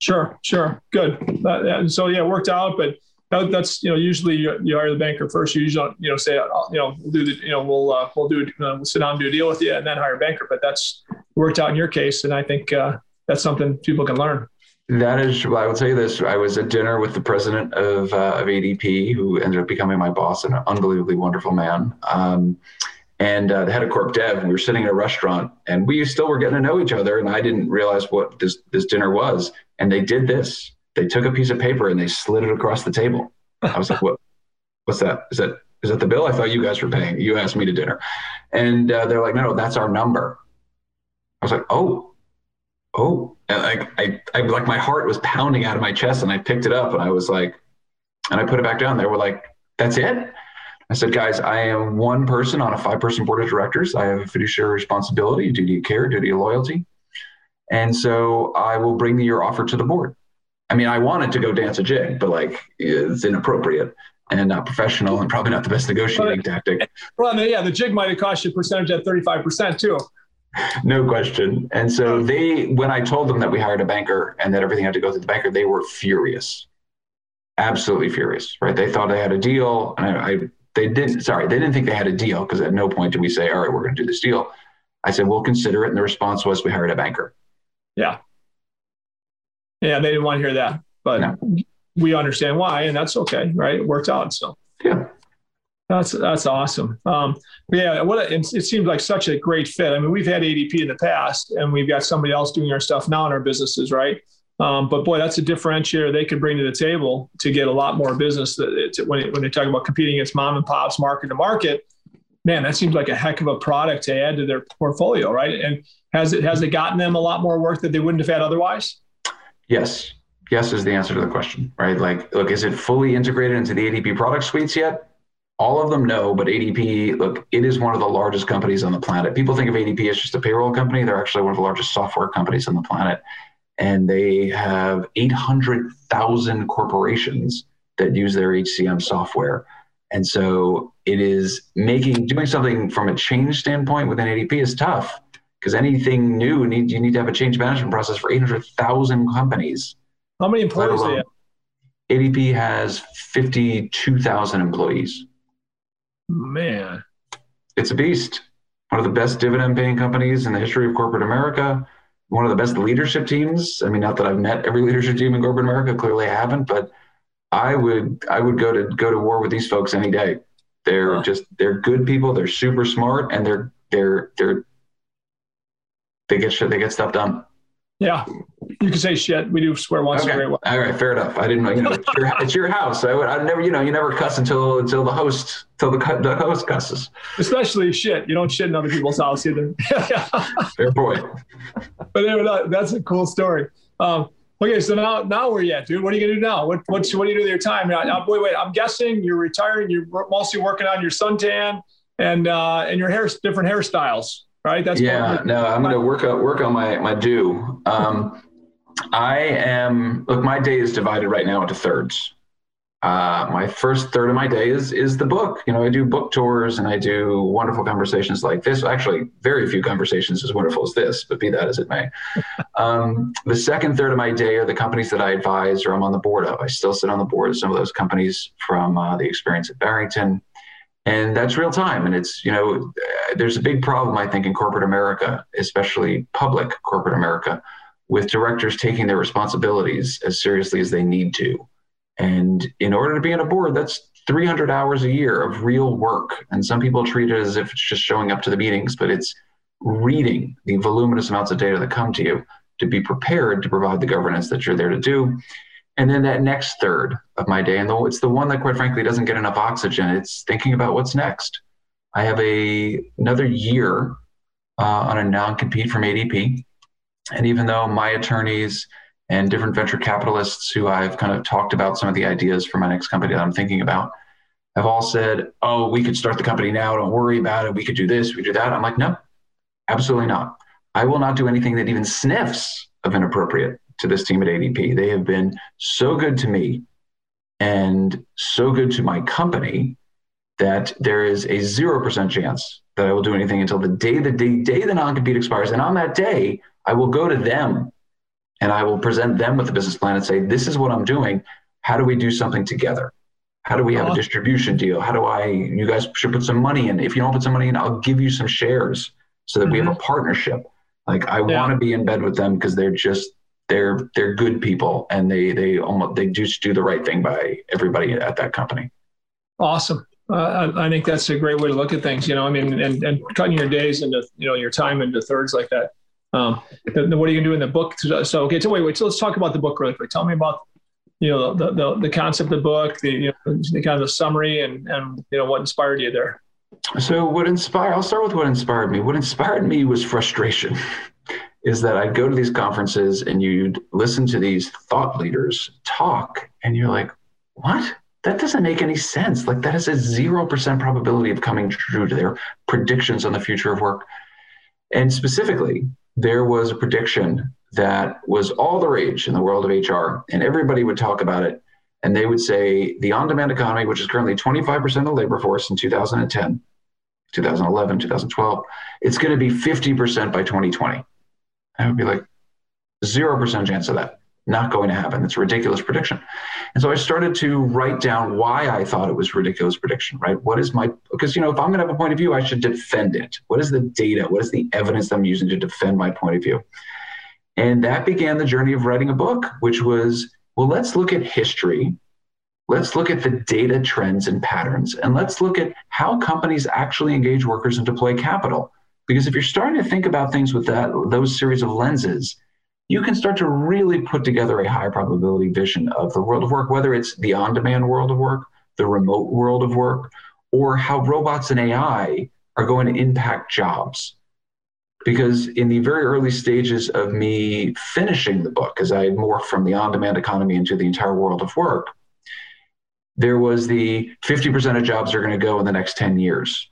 Sure, sure, good. Uh, yeah, so yeah, it worked out, but that, that's you know usually you, you hire the banker first. You usually you know say uh, you know we'll do the you know we'll uh, we'll do uh, we'll sit down and do a deal with you and then hire a banker. But that's worked out in your case, and I think uh, that's something people can learn. That is, well, I will tell you this. I was at dinner with the president of, uh, of ADP, who ended up becoming my boss, an unbelievably wonderful man. Um, and uh, the head of corp dev. We were sitting in a restaurant, and we still were getting to know each other. And I didn't realize what this this dinner was. And they did this. They took a piece of paper and they slid it across the table. I was like, "What? What's that? Is that is that the bill? I thought you guys were paying. You asked me to dinner." And uh, they're like, "No, no, that's our number." I was like, "Oh." oh, and like I, I like my heart was pounding out of my chest, and I picked it up, and I was like, and I put it back down. They were like, "That's it." I said, "Guys, I am one person on a five-person board of directors. I have a fiduciary responsibility, duty of care, duty of loyalty, and so I will bring your offer to the board." I mean, I wanted to go dance a jig, but like it's inappropriate and not professional, and probably not the best negotiating tactic. Well, yeah, the jig might have cost you a percentage at thirty five percent too. No question. And so they, when I told them that we hired a banker and that everything had to go through the banker, they were furious, absolutely furious. Right? They thought they had a deal, and I, I they didn't. Sorry, they didn't think they had a deal because at no point did we say, "All right, we're going to do this deal." I said, "We'll consider it," and the response was, "We hired a banker." Yeah, yeah, they didn't want to hear that, but No. we understand why, and that's okay, right? It worked out, so. Yeah. That's that's awesome. Um, yeah, what a, it, seems like such a great fit. I mean, we've had ADP in the past, and we've got somebody else doing our stuff now in our businesses, right? Um, but boy, that's a differentiator they could bring to the table to get a lot more business. That when it, when they talk about competing against mom and pops, market to market, man, that seems like a heck of a product to add to their portfolio, right? And has it has it gotten them a lot more work that they wouldn't have had otherwise? Yes. Yes is the answer to the question, right? Like, look, is it fully integrated into the ADP product suites yet? All of them know, but ADP, look, it is one of the largest companies on the planet. People think of ADP as just a payroll company. They're actually one of the largest software companies on the planet. And they have 800,000 corporations that use their HCM software. And so it is making, doing something from a change standpoint within ADP is tough because anything new, need, you need to have a change management process for 800,000 companies. How many employees they alone- have? ADP has 52,000 employees. Man, It's a beast. One of the best dividend paying companies in the history of corporate America. One of the best leadership teams. I mean, not that I've met every leadership team in corporate America, clearly I haven't, but I would I would go to go to war with these folks any day. They're Huh. just they're good people, they're super smart, and they're they're they're they get shit, they get stuff done. Yeah, you can say shit. We do swear once in a great while. All right, fair enough. I didn't know. You know, it's your, it's your house. I would. I never. You know, you never cuss until until the host until the, the host cusses. Especially shit. You don't shit in other people's house either. Fair point. but anyway, that- that's a cool story. Um, okay, so now now where you at, dude? What are you gonna do now? What what's, what do you do with your time? Now, now, wait, wait. I'm guessing you're retiring. You're mostly working on your suntan and uh, and your hair, different hairstyles, right? That's Yeah. No, I'm going to work on work on my my do. Um, I am. Look, my day is divided right now into thirds. Uh, my first third of my day is is the book. You know, I do book tours and I do wonderful conversations like this. Actually, very few conversations as wonderful as this, but be that as it may. um, the second third of my day are the companies that I advise or I'm on the board of. I still sit on the board of some of those companies from uh, the experience at Barington, and that's real time. And it's you know, there's a big problem I think in corporate America, especially public corporate America, with directors taking their responsibilities as seriously as they need to. And in order to be on a board, that's 300 hours a year of real work. And some people treat it as if it's just showing up to the meetings, but it's reading the voluminous amounts of data that come to you to be prepared to provide the governance that you're there to do. And then that next third of my day, and it's the one that quite frankly doesn't get enough oxygen, it's thinking about what's next. I have a another year uh, on a non-compete from ADP. And even though my attorneys and different venture capitalists who I've kind of talked about some of the ideas for my next company that I'm thinking about have all said, oh, we could start the company now. Don't worry about it. We could do this, we do that. I'm like, no, absolutely not. I will not do anything that even sniffs of inappropriate to this team at ADP. They have been so good to me and so good to my company that there is a 0% chance that I will do anything until the day the day, day the non-compete expires. And on that day, I will go to them and I will present them with a business plan and say, this is what I'm doing. How do we do something together? How do we have a distribution deal? How do I, you guys should put some money in. If you don't put some money in, I'll give you some shares so that mm-hmm. we have a mm-hmm. partnership. Like I yeah. want to be in bed with them because they're just, they're, they're good people and they, they almost, they just do the right thing by everybody at that company. Awesome. Uh, I, I, think that's a great way to look at things. You know, I mean, and, and cutting your days into, you know, your time into thirds like that. Um, then what are you gonna do in the book? So, okay, so wait, wait. So let's talk about the book really quick. Tell me about, you know, the the, the concept of the book, the, you know, the kind of the summary, and and you know what inspired you there. So what inspired? I'll start with what inspired me. What inspired me was frustration. Is that I'd go to these conferences and you'd listen to these thought leaders talk, and you're like, what? that doesn't make any sense. Like that has a 0% probability of coming true to their predictions on the future of work. And specifically, there was a prediction that was all the rage in the world of HR, and everybody would talk about it. And they would say the on demand economy, which is currently 25% of the labor force in 2010, 2011, 2012, it's going to be 50% by 2020. I would be like, 0% chance of that not going to happen. It's a ridiculous prediction. And so I started to write down why I thought it was ridiculous prediction, right? What is my, because, you know, if I'm going to have a point of view, I should defend it. What is the data? What is the evidence I'm using to defend my point of view? And that began the journey of writing a book, which was, well, let's look at history. Let's look at the data trends and patterns, and let's look at how companies actually engage workers and deploy capital. Because if you're starting to think about things with that, those series of lenses, you can start to really put together a high probability vision of the world of work, whether it's the on demand world of work, the remote world of work, or how robots and AI are going to impact jobs. Because in the very early stages of me finishing the book, as I had morphed from the on demand economy into the entire world of work, there was the 50% of jobs are going to go in the next 10 years,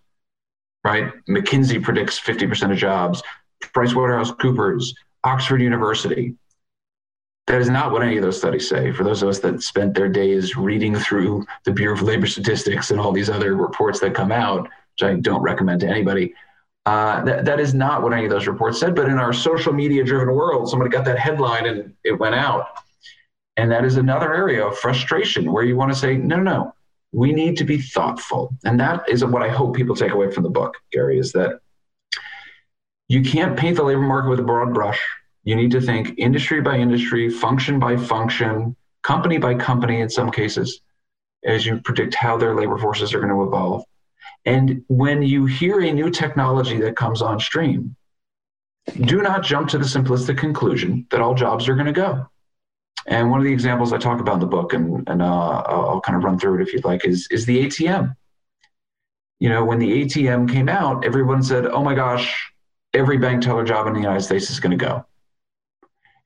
right? McKinsey predicts 50% of jobs. PricewaterhouseCoopers, Oxford University. That is not what any of those studies say. For those of us that spent their days reading through the Bureau of Labor Statistics and all these other reports that come out, which I don't recommend to anybody, uh, that, that is not what any of those reports said. But in our social media driven world, somebody got that headline and it went out. And that is another area of frustration where you want to say, no, no, we need to be thoughtful. And that is what I hope people take away from the book, Gary, is that you can't paint the labor market with a broad brush. You need to think industry by industry, function by function, company by company in some cases, as you predict how their labor forces are going to evolve. And when you hear a new technology that comes on stream, do not jump to the simplistic conclusion that all jobs are going to go. And one of the examples I talk about in the book, and, and uh, I'll kind of run through it if you'd like, is, is the ATM. You know, when the ATM came out, everyone said, oh my gosh, every bank teller job in the United States is going to go.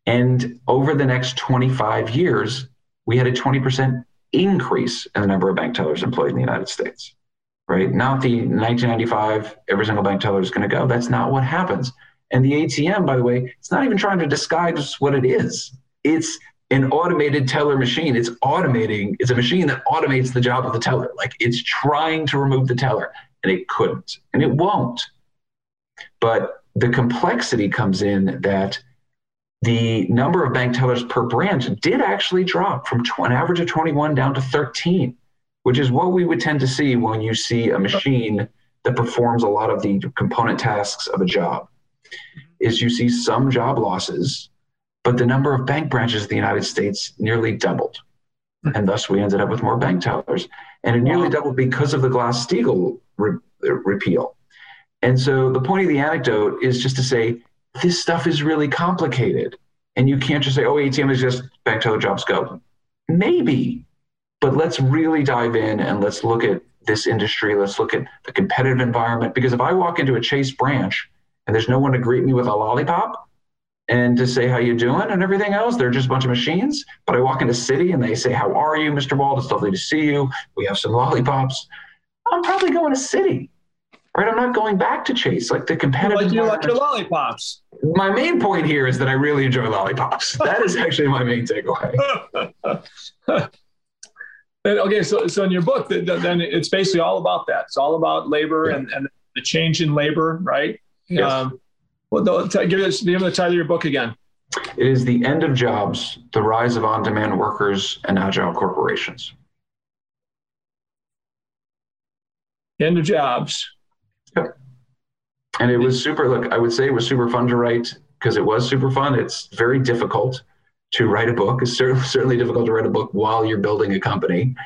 And over the next 25 years, we had a 20% increase in the number of bank tellers employed in the United States, right? Not the 1995, every single bank teller is going to go. That's not what happens. And the ATM, by the way, it's not even trying to disguise what it is. It's an automated teller machine. It's automating, it's a machine that automates the job of the teller. Like it's trying to remove the teller and it couldn't and it won't. But the complexity comes in that the number of bank tellers per branch did actually drop from tw- an average of 21 down to 13, which is what we would tend to see when you see a machine that performs a lot of the component tasks of a job. Is you see some job losses, but the number of bank branches in the United States nearly doubled. Hmm. And thus we ended up with more bank tellers. And it nearly doubled because of the Glass Steagall re- uh, repeal. And so the point of the anecdote is just to say this stuff is really complicated. And you can't just say, oh, ATM is just bank teller jobs go. Maybe, but let's really dive in and let's look at this industry. Let's look at the competitive environment. Because if I walk into a Chase branch and there's no one to greet me with a lollipop, and to say how you doing and everything else. They're just a bunch of machines. But I walk into Citi and they say, "How are you, Mr. Wald? It's lovely to see you. We have some lollipops." I'm probably going to Citi, right? I'm not going back to Chase. Like the competitive. Like you like your lollipops. my main point here is that I really enjoy lollipops. That is actually my main takeaway. And, okay, so so in your book, th- th- then it's basically all about that. It's all about labor Yeah. and, and the change in labor, right? Yes. Um, well, the, t- give us give the title of your book again. It is the end of jobs, the rise of on-demand workers and agile corporations. End of jobs. Yep. And it was super. Look, I would say it was super fun to write because it was super fun. It's very difficult to write a book. It's certainly certainly difficult to write a book while you're building a company.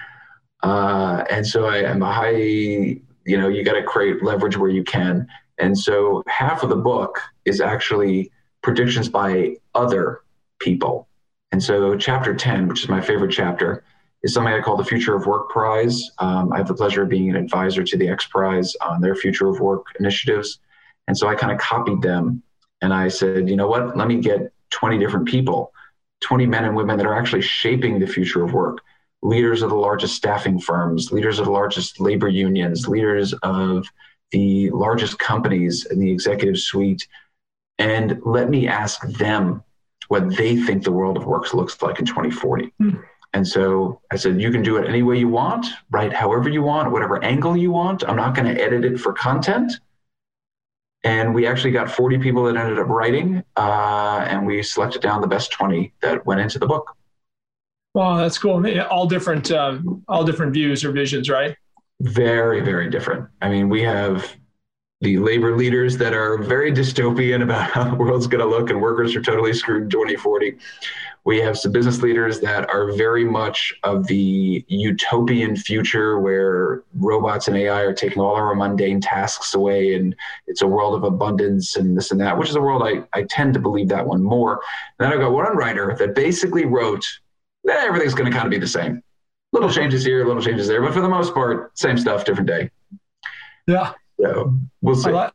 Uh, and so I am a high. You know, you got to create leverage where you can. And so half of the book is actually predictions by other people. And so chapter 10, which is my favorite chapter, is something I call the Future of Work Prize. Um, I have the pleasure of being an advisor to the X Prize on their Future of Work initiatives. And so I kind of copied them and I said, you know what, let me get 20 different people, 20 men and women that are actually shaping the future of work, leaders of the largest staffing firms, leaders of the largest labor unions, leaders of the largest companies in the executive suite. And let me ask them what they think the world of work looks like in 2040. Hmm. And so I said, you can do it any way you want, write however you want, whatever angle you want. I'm not going to edit it for content. And we actually got 40 people that ended up writing, uh, and we selected down the best 20 that went into the book. Well, that's cool. All different, um, all different views or visions, right? Very, very different. I mean, we have the labor leaders that are very dystopian about how the world's going to look and workers are totally screwed in 2040. We have some business leaders that are very much of the utopian future where robots and AI are taking all our mundane tasks away and it's a world of abundance and this and that, which is a world I, I tend to believe that one more. And then I've got one writer that basically wrote that everything's going to kind of be the same. Little changes here, little changes there, but for the most part, same stuff, different day. Yeah. So we'll see. I,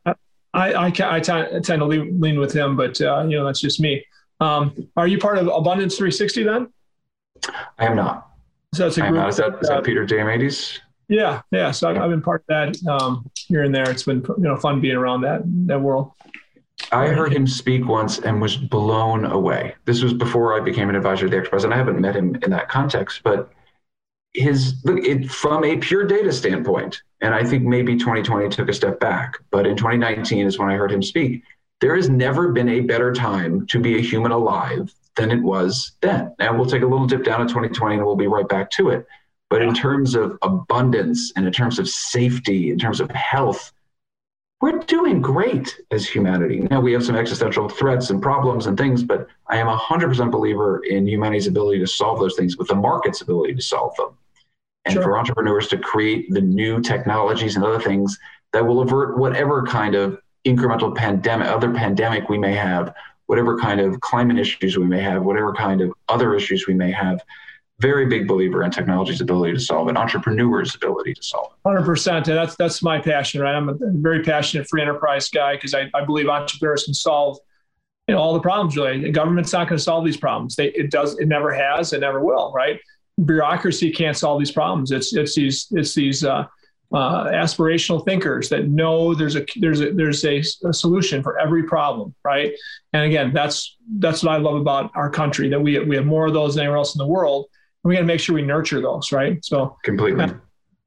I, I, I tend to lean, lean with him, but uh, you know that's just me. Um, are you part of Abundance 360 then? I am not. So that's a group. Is that, is uh, that Peter Diamandis? yeah, yeah. So I've, I've been part of that um, here and there. It's been you know fun being around that that world. I heard him speak once and was blown away. This was before I became an advisor to the X President. I haven't met him in that context, but his look it from a pure data standpoint, and I think maybe 2020 took a step back, but in 2019 is when I heard him speak. There has never been a better time to be a human alive than it was then. And we'll take a little dip down in 2020 and we'll be right back to it. But in terms of abundance and in terms of safety, in terms of health, we're doing great as humanity. Now we have some existential threats and problems and things, but I am a hundred percent believer in humanity's ability to solve those things with the market's ability to solve them. And Sure. for entrepreneurs to create the new technologies and other things that will avert whatever kind of incremental pandemic, other pandemic we may have, whatever kind of climate issues we may have, whatever kind of other issues we may have. Very big believer in technology's ability to solve it, entrepreneurs' ability to solve it. Hundred percent, that's that's my passion, right? I'm a very passionate free enterprise guy because I, I believe entrepreneurs can solve, you know, all the problems. Really, the government's not going to solve these problems. They it does it never has, it never will, right? Bureaucracy can't solve these problems. It's it's these it's these uh, uh, aspirational thinkers that know there's a there's a there's a, a solution for every problem, right? And again, that's that's what I love about our country that we we have more of those than anywhere else in the world. We got to make sure we nurture those, right? So Completely.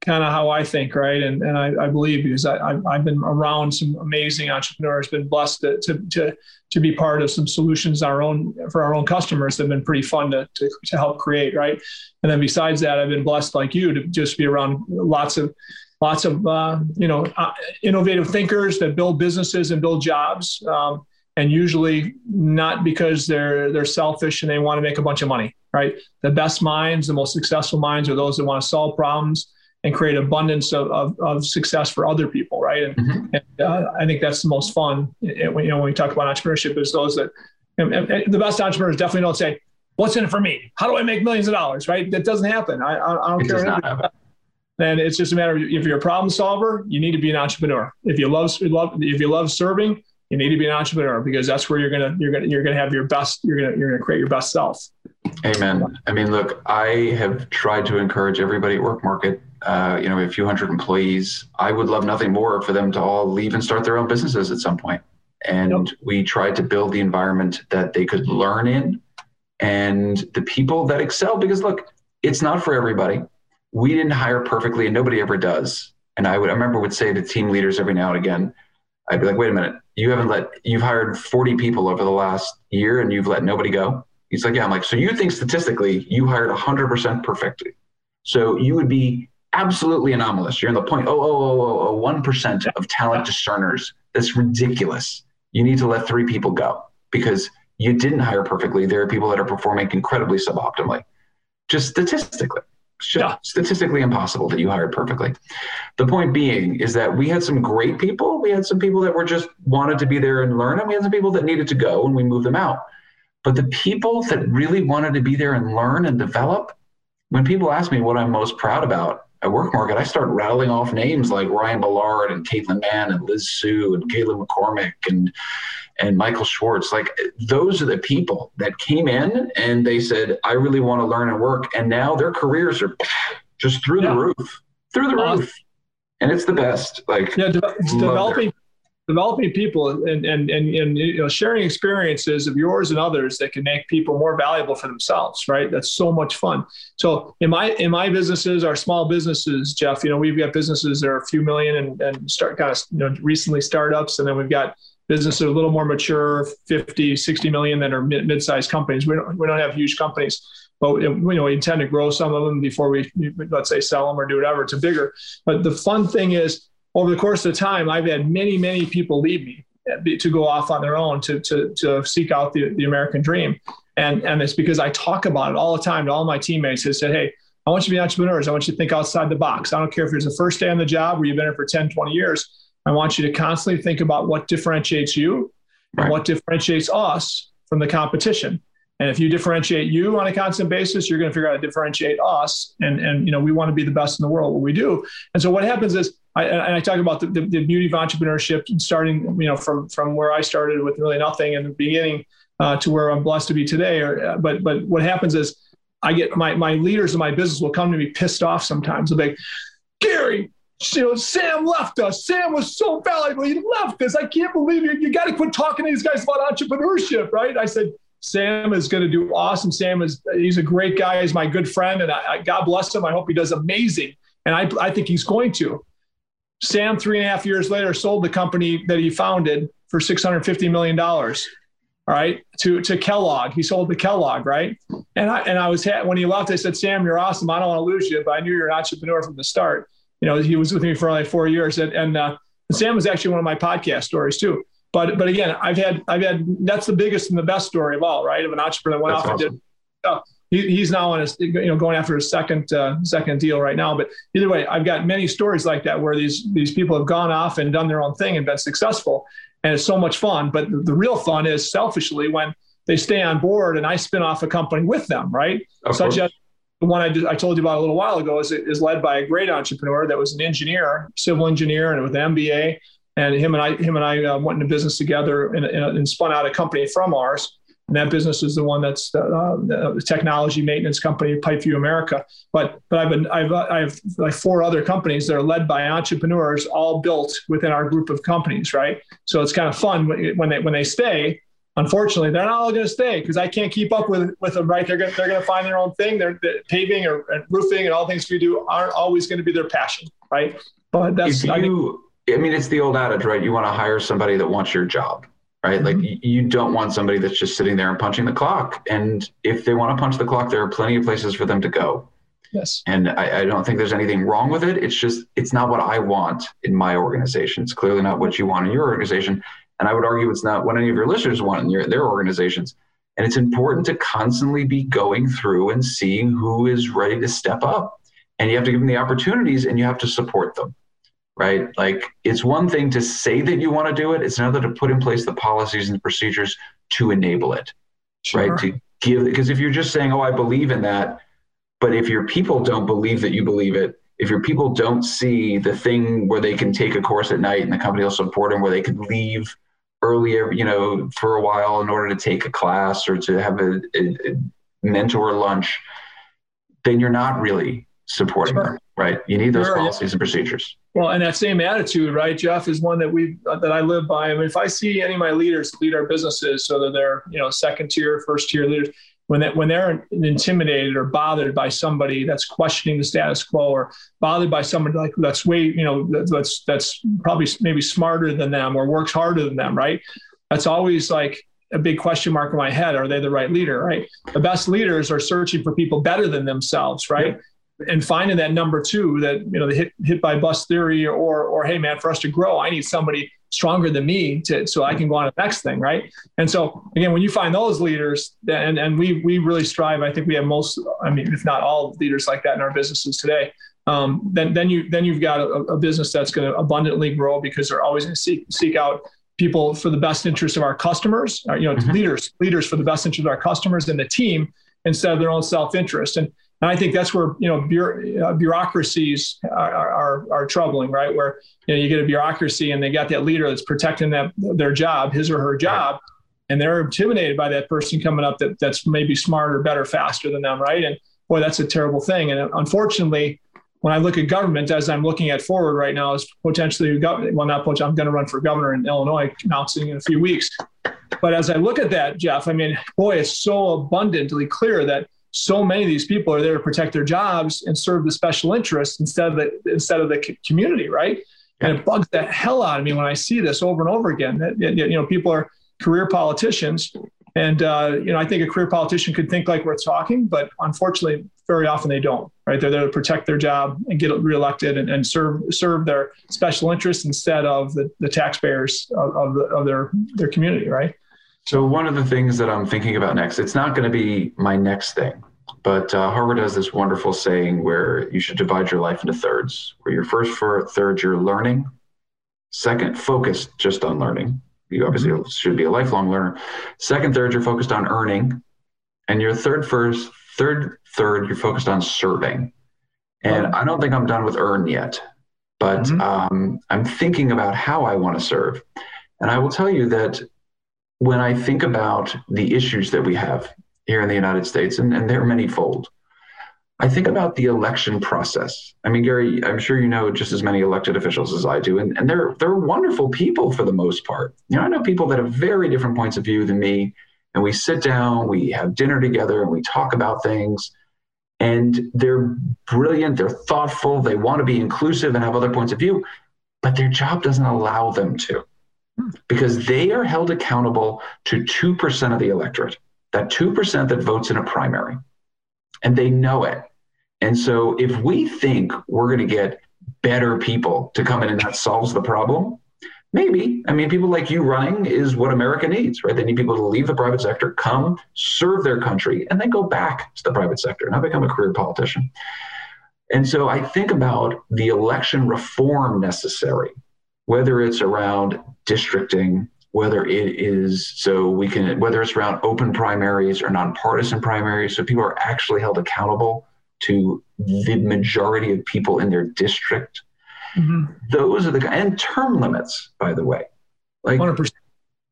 kind of how I think, right? And and I, I believe because I, I've, I've been around some amazing entrepreneurs, been blessed to, to to to be part of some solutions our own for our own customers that have been pretty fun to, to to help create, right? And then besides that, I've been blessed like you to just be around lots of lots of uh, you know uh, innovative thinkers that build businesses and build jobs. Um, and usually not because they're they're selfish and they want to make a bunch of money, right? The best minds, the most successful minds are those that want to solve problems and create abundance of, of, of success for other people, right? And, Mhm. and uh, I think that's the most fun. when, you know, when we talk about entrepreneurship, is those that and- and the best entrepreneurs definitely don't say, "What's in it for me? How do I make millions of dollars?" Right? That doesn't happen. I, I, I don't It care. does not happen. And it's just a matter of if you're a problem solver, you need to be an entrepreneur. If you love, love if you love serving, you need to be an entrepreneur because that's where you're gonna you're gonna you're gonna have your best you're gonna you're gonna create your best self. Amen. I mean, look, I have tried to encourage everybody at Work Market. Uh, you know, a few hundred employees. I would love nothing more for them to all leave and start their own businesses at some point. And yep. we tried to build the environment that they could learn in, and the people that excel. Because look, it's not for everybody. We didn't hire perfectly, and nobody ever does. And I would, I remember, would say to team leaders every now and again, I'd be like, "Wait a minute, you haven't let you've hired 40 people over the last year, and you've let nobody go." He's like, yeah. I'm like, so you think statistically you hired 100% perfectly. So you would be absolutely anomalous. You're in the 0.00001% of talent discerners. That's ridiculous. You need to let three people go because you didn't hire perfectly. There are people that are performing incredibly suboptimally, just statistically. Just yeah. statistically impossible that you hired perfectly. The point being is that we had some great people. We had some people that were just wanted to be there and learn, and we had some people that needed to go, and we moved them out. But the people that really wanted to be there and learn and develop, when people ask me what I'm most proud about at Work Market, I start rattling off names like Ryan Ballard and Caitlin Mann and Liz Sue and Caleb McCormick and and Michael Schwartz. Like those are the people that came in and they said, I really want to learn and work. And now their careers are just through yeah. the roof. Through the roof. And it's the best. Like yeah, de- developing developing people and, and, and, and you know, sharing experiences of yours and others that can make people more valuable for themselves, right? That's so much fun. So in my, in my businesses, our small businesses, Jeff, you know, we've got businesses that are a few million and, and start kind of, you know, recently startups. And then we've got businesses a little more mature, 50, 60 million that are mid, mid-sized companies. We don't, we don't have huge companies but you know, we intend to grow some of them before we, let's say, sell them or do whatever to bigger. But the fun thing is, over the course of time, I've had many, many people leave me to go off on their own to, to, to seek out the, the American dream. And, and it's because I talk about it all the time to all my teammates. I said, hey, I want you to be entrepreneurs. I want you to think outside the box. I don't care if it's the first day on the job or you've been here for 10, 20 years. I want you to constantly think about what differentiates you and what differentiates us from the competition. And if you differentiate you on a constant basis, you're going to figure out how to differentiate us. And, and you know, we want to be the best in the world, what we do. And so what happens is I, and I talk about the, the, the, beauty of entrepreneurship and starting, you know, from from where I started with really nothing in the beginning uh, to where I'm blessed to be today. Or, uh, but but what happens is I get my my leaders in my business will come to me pissed off sometimes. They'll be like, Gary, you know, Sam left us. Sam was so valuable. He left us. I can't believe you. You got to quit talking to these guys about entrepreneurship, right? I said, Sam is going to do awesome. Sam is he's a great guy. He's my good friend, and I, I, God bless him. I hope he does amazing, and I I think he's going to. Sam, three and a half years later, sold the company that he founded for $650 million. All right, to to Kellogg. He sold to Kellogg, right? And I and I was when he left, I said, Sam, you're awesome. I don't want to lose you, but I knew you're an entrepreneur from the start. You know, he was with me for only four years, and and, uh, and Sam was actually one of my podcast stories too. But but again, I've had I've had that's the biggest and the best story of all, right? Of an entrepreneur that went that's off awesome. and did stuff he, he's now on his, you know, going after a second uh, second deal right now. But either way, I've got many stories like that where these these people have gone off and done their own thing and been successful, and it's so much fun. But the, the real fun is selfishly when they stay on board and I spin off a company with them, right? Of Such course. as the one I, did, I told you about a little while ago is, is led by a great entrepreneur that was an engineer, civil engineer, and with an MBA. And him and I, him and I uh, went into business together and, and, spun out a company from ours. And that business is the one that's uh, the technology maintenance company, Pipeview America. But but I've been I've I have like four other companies that are led by entrepreneurs, all built within our group of companies, right? So it's kind of fun when they when they stay. Unfortunately, they're not all going to stay because I can't keep up with with them. Right? They're going they're going to find their own thing. They're, they're paving or and roofing and all things we do aren't always going to be their passion, right? But that's if you. I, I mean, it's the old adage, right? You want to hire somebody that wants your job right? Mm-hmm. Like you don't want somebody that's just sitting there and punching the clock. And if they want to punch the clock, there are plenty of places for them to go. Yes. And I, I, don't think there's anything wrong with it. It's just, it's not what I want in my organization. It's clearly not what you want in your organization. And I would argue it's not what any of your listeners want in your, their organizations. And it's important to constantly be going through and seeing who is ready to step up. And you have to give them the opportunities and you have to support them right? Like it's one thing to say that you want to do it, it's another to put in place the policies and the procedures to enable it, sure. right? To give, because if you're just saying, oh, I believe in that, but if your people don't believe that you believe it, if your people don't see the thing where they can take a course at night and the company will support them, where they could leave earlier, you know, for a while in order to take a class or to have a, a, a mentor lunch, then you're not really supporting Sure. them, right? You need those Sure, yeah. policies and procedures. Well, and that same attitude, right, Jeff, is one that we uh, that I live by. I mean, if I see any of my leaders lead our businesses, so that they're you know second tier, first tier leaders, when that when they're intimidated or bothered by somebody that's questioning the status quo, or bothered by somebody like that's way you know that's that's probably maybe smarter than them or works harder than them, right? That's always like a big question mark in my head. Are they the right leader? Right. The best leaders are searching for people better than themselves, right? And finding that number two that you know the hit hit by bus theory or or hey man for us to grow i need somebody stronger than me to so i can go on to the next thing right and so again when you find those leaders and and we we really strive i think we have most i mean if not all leaders like that in our businesses today um, then then you then you've got a, a business that's going to abundantly grow because they're always going to seek seek out people for the best interest of our customers uh, you know Mhm. leaders leaders for the best interest of our customers and the team instead of their own self-interest and and I think that's where you know bureau- uh, bureaucracies are, are are troubling, right? Where you know you get a bureaucracy and they got that leader that's protecting that their job, his or her job, and they're intimidated by that person coming up that that's maybe smarter, better, faster than them, right? And boy, that's a terrible thing. And unfortunately, when I look at government, as I'm looking at forward right now, is potentially government. Well, not potentially. I'm going to run for governor in Illinois, announcing in a few weeks. But as I look at that, Jeff, I mean, boy, it's so abundantly clear that so many of these people are there to protect their jobs and serve the special interests instead of the instead of the c- community, right? And it bugs the hell out of me when I see this over and over again. That that, you know, people are career politicians, and uh, you know, I think a career politician could think like we're talking, but unfortunately, very often they don't. Right? They're there to protect their job and get reelected and, and serve serve their special interests instead of the, the taxpayers of, of, the, of their their community, right? So one of the things that I'm thinking about next, it's not going to be my next thing, but uh, Harvard has this wonderful saying where you should divide your life into thirds. Where your first for third, you're learning. Second, focused just on learning. You obviously should be a lifelong learner. Second, third, you're focused on earning, and your third, first, third, third, you're focused on serving. And I don't think I'm done with earn yet, but Mhm. um, I'm thinking about how I want to serve. And I will tell you that when I think about the issues that we have here in the United States, and, and they're manyfold, I think about the election process. I mean, Gary, I'm sure you know just as many elected officials as I do, and, and they're they're wonderful people for the most part. You know, I know people that have very different points of view than me, and we sit down, we have dinner together, and we talk about things. And they're brilliant, they're thoughtful, they want to be inclusive and have other points of view, but their job doesn't allow them to because they are held accountable to 2% of the electorate, that 2% that votes in a primary, and they know it. And so if we think we're going to get better people to come in and that solves the problem, maybe. I mean, people like you running is what America needs, right? They need people to leave the private sector, come, serve their country, and then go back to the private sector, and not become a career politician. And so I think about the election reform necessary whether it's around districting, whether it is so we can, whether it's around open primaries or nonpartisan primaries, so people are actually held accountable to the majority of people in their district. Mm-hmm. Those are the and term limits, by the way. Like, 100%.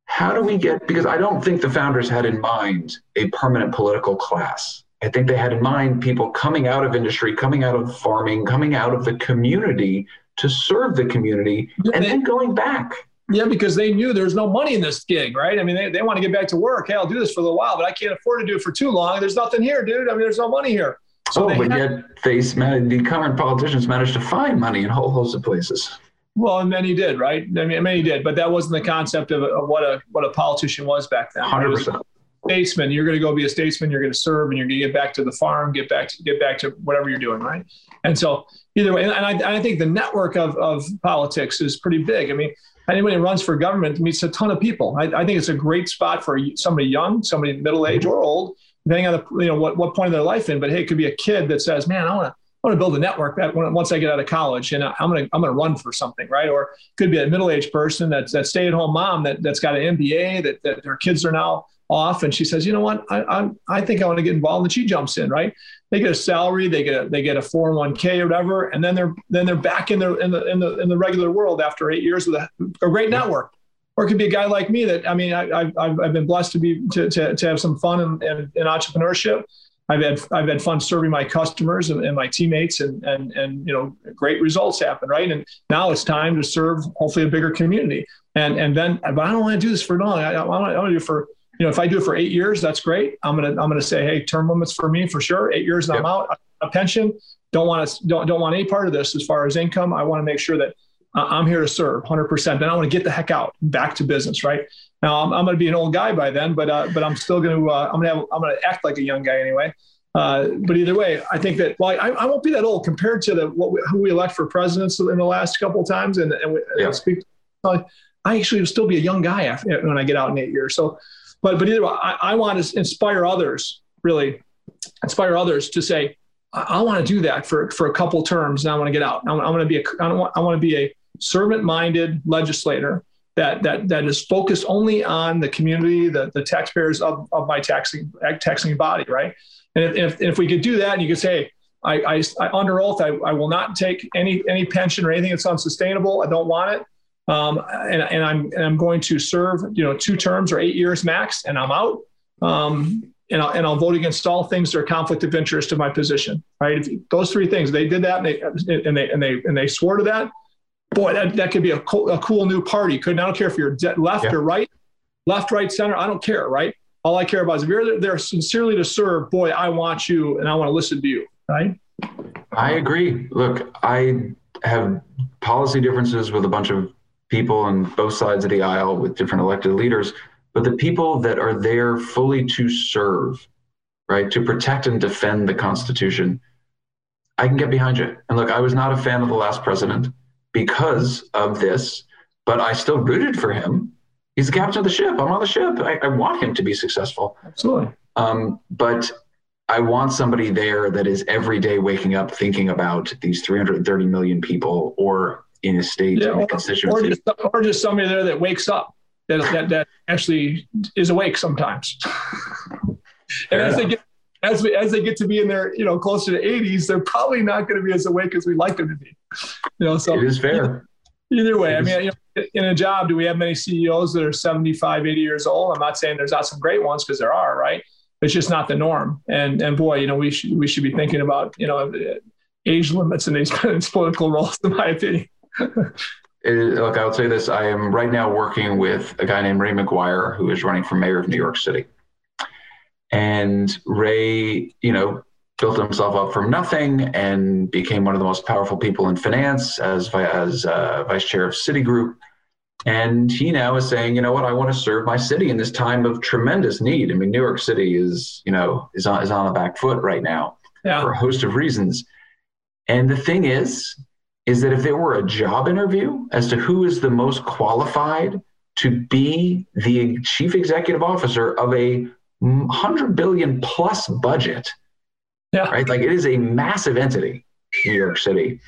how do we get? Because I don't think the founders had in mind a permanent political class. I think they had in mind people coming out of industry, coming out of farming, coming out of the community to serve the community, and They- then going back. Yeah, because they knew there's no money in this gig, right? I mean, they, they want to get back to work. Hey, I'll do this for a little while, but I can't afford to do it for too long. There's nothing here, dude. I mean, there's no money here. So oh, but had- yet they the current politicians managed to find money in a whole host of places. well, and many did, right? I mean, many did, but that wasn't the concept of, of what a what a politician was back then. Hundred percent. statesman. You're going to go be a statesman. You're going to serve, and you're going to get back to the farm, get back to get back to whatever you're doing, right? And so either way, and I, and I think the network of of politics is pretty big. I mean, anybody who runs for government meets a ton of people. I, I think it's a great spot for somebody young, somebody middle age or old, depending on the you know what what point of their life in. But hey, it could be a kid that says, "Man, I want to." I want to build a network that once I get out of college and I'm going to, I'm going to run for something, right? Or could be a middle-aged person that's that stay-at-home mom that, that's got an MBA that, that their kids are now off. And she says, you know what? I, I, I think I want to get involved. And she jumps in, right? They get a salary, they get a, they get a 401k or whatever. And then they're, then they're back in the, in the, in the, in the regular world after eight years with a, a great network. or it could be a guy like me that I mean I, I've, I've been blessed to be to, to, to have some fun in, in, in entrepreneurship. I've had I've had fun serving my customers and, and, my teammates, and and and you know great results happen, right? And now it's time to serve hopefully a bigger community. And and then, but I don't want to do this for long. I, I want to do it for you know if I do it for eight years, that's great. I'm gonna I'm gonna say, hey, term limits for me for sure. Eight years and yep. I'm out. A pension. Don't want to don't don't want any part of this as far as income. I want to make sure that I'm here to serve 100%. Then I want to get the heck out, back to business, right? Now I'm, I'm going to be an old guy by then, but uh, but I'm still going to uh, I'm going to have, I'm going to act like a young guy anyway. Uh, but either way, I think that well, I, I won't be that old compared to the what we, who we elect for presidents in the last couple of times, and, and we, yeah. speak. I actually will still be a young guy after, when I get out in eight years. So, but but either way, I, I want to inspire others, really inspire others to say, I, I want to do that for for a couple terms, and I want to get out. I, I want to be a I want I want to be a servant-minded legislator that that that is focused only on the community, the the taxpayers of, of my taxing taxing body, right? And if, if, we could do that, and you could say, I, I, I under oath, I, I will not take any any pension or anything that's unsustainable. I don't want it. Um, and, and I'm and I'm going to serve, you know, two terms or eight years max, and I'm out. Um, and I'll, and I'll vote against all things that are conflict of interest to my position. Right? If those three things, they did that, and they and they and they and they swore to that. Boy, that, that could be a cool, a cool new party. Could I don't care if you're left yeah. or right, left, right, center. I don't care. Right? All I care about is if you're there sincerely to serve, boy, I want you and I want to listen to you. Right? I agree. Look, I have policy differences with a bunch of people on both sides of the aisle with different elected leaders, but the people that are there fully to serve, right, to protect and defend the Constitution, I can get behind you. And look, I was not a fan of the last president because of this, but I still rooted for him he's the captain of the ship. I'm on the ship. I, I want him to be successful. Absolutely. Um, but I want somebody there that is every day waking up thinking about these 330 million people or in a state yeah, or, constituency. Or just, or just somebody there that wakes up that, that, that actually is awake sometimes. and as they get as, we, as they get to be in their you know closer to 80s, they're probably not going to be as awake as we'd like them to be. You know, so it is fair. Either way, I mean, you know, in a job, do we have many CEOs that are 75, 80 years old? I'm not saying there's not some great ones because there are, right? It's just not the norm. And and boy, you know, we should we should be thinking about you know age limits in these, political roles, in my opinion. Look, I'll say this: I am right now working with a guy named Ray McGuire, who is running for mayor of New York City. And Ray, you know, built himself up from nothing and became one of the most powerful people in finance as, as uh, vice chair of Citigroup. And he now is saying, you know what, I want to serve my city in this time of tremendous need. I mean, New York City is, you know, is on, is on the back foot right now yeah. for a host of reasons. And the thing is, is that if there were a job interview as to who is the most qualified to be the chief executive officer of a hundred billion plus budget, yeah. Right. Like it is a massive entity, New York City.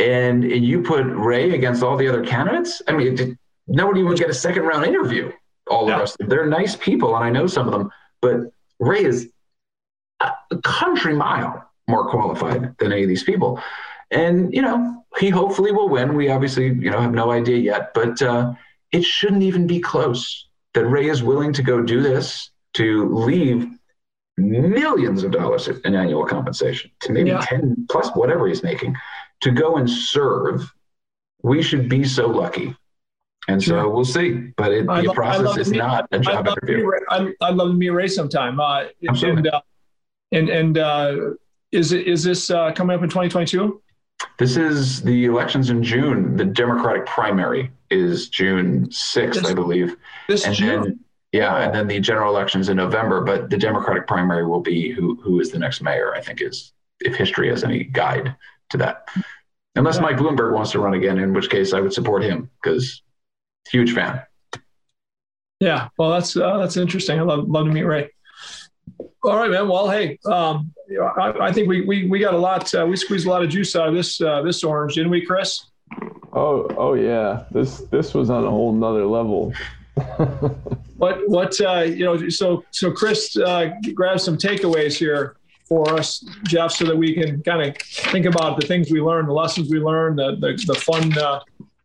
And, and you put Ray against all the other candidates. I mean, it, nobody would get a second round interview. All yeah. the rest. They're nice people, and I know some of them, but Ray is a country mile more qualified than any of these people. And you know, he hopefully will win. We obviously, you know, have no idea yet, but uh, it shouldn't even be close. That Ray is willing to go do this to leave millions of dollars in annual compensation to maybe yeah. 10 plus whatever he's making to go and serve we should be so lucky and so we'll see but it, the love, process is not a job I interview I, I'd love to meet ray sometime uh, and uh, and, and uh, is it is this uh, coming up in 2022 this is the elections in june the democratic primary is june 6th this, i believe this and june then, yeah, and then the general elections in November, but the Democratic primary will be who who is the next mayor. I think is if history has any guide to that. Unless yeah. Mike Bloomberg wants to run again, in which case I would support him because huge fan. Yeah, well, that's uh, that's interesting. I love love to meet Ray. All right, man. Well, hey, um, I, I, think we, we we got a lot. Uh, we squeezed a lot of juice out of this uh, this orange, didn't we, Chris? Oh, oh yeah. This this was on a whole nother level. what what uh, you know? So so Chris, uh, grab some takeaways here for us, Jeff, so that we can kind of think about the things we learned, the lessons we learned, the the, the fun uh,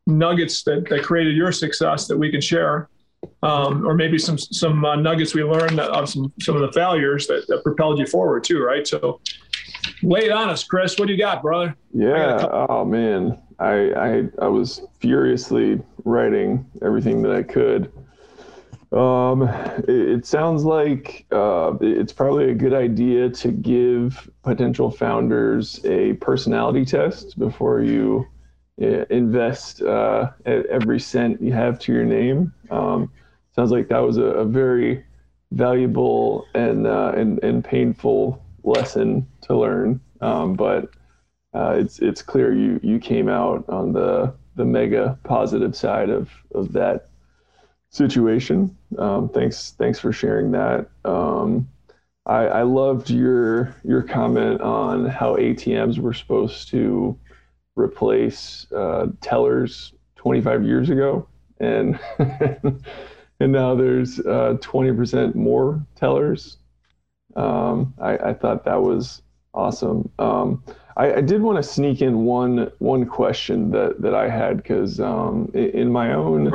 nuggets that, that created your success that we can share, um, or maybe some some uh, nuggets we learned of some some of the failures that, that propelled you forward too, right? So, lay it on us, Chris. What do you got, brother? Yeah. Oh man, I I I was furiously writing everything that I could. Um, it, it sounds like uh, it's probably a good idea to give potential founders a personality test before you invest uh, every cent you have to your name. Um, sounds like that was a, a very valuable and, uh, and and painful lesson to learn. Um, but uh, it's it's clear you you came out on the the mega positive side of of that situation. Um, thanks thanks for sharing that. Um, I, I loved your your comment on how ATMs were supposed to replace uh, tellers 25 years ago, and and now there's uh, 20% more tellers. Um, I, I, thought that was awesome. Um, I, I, did want to sneak in one one question that that I had because um, in, in, my own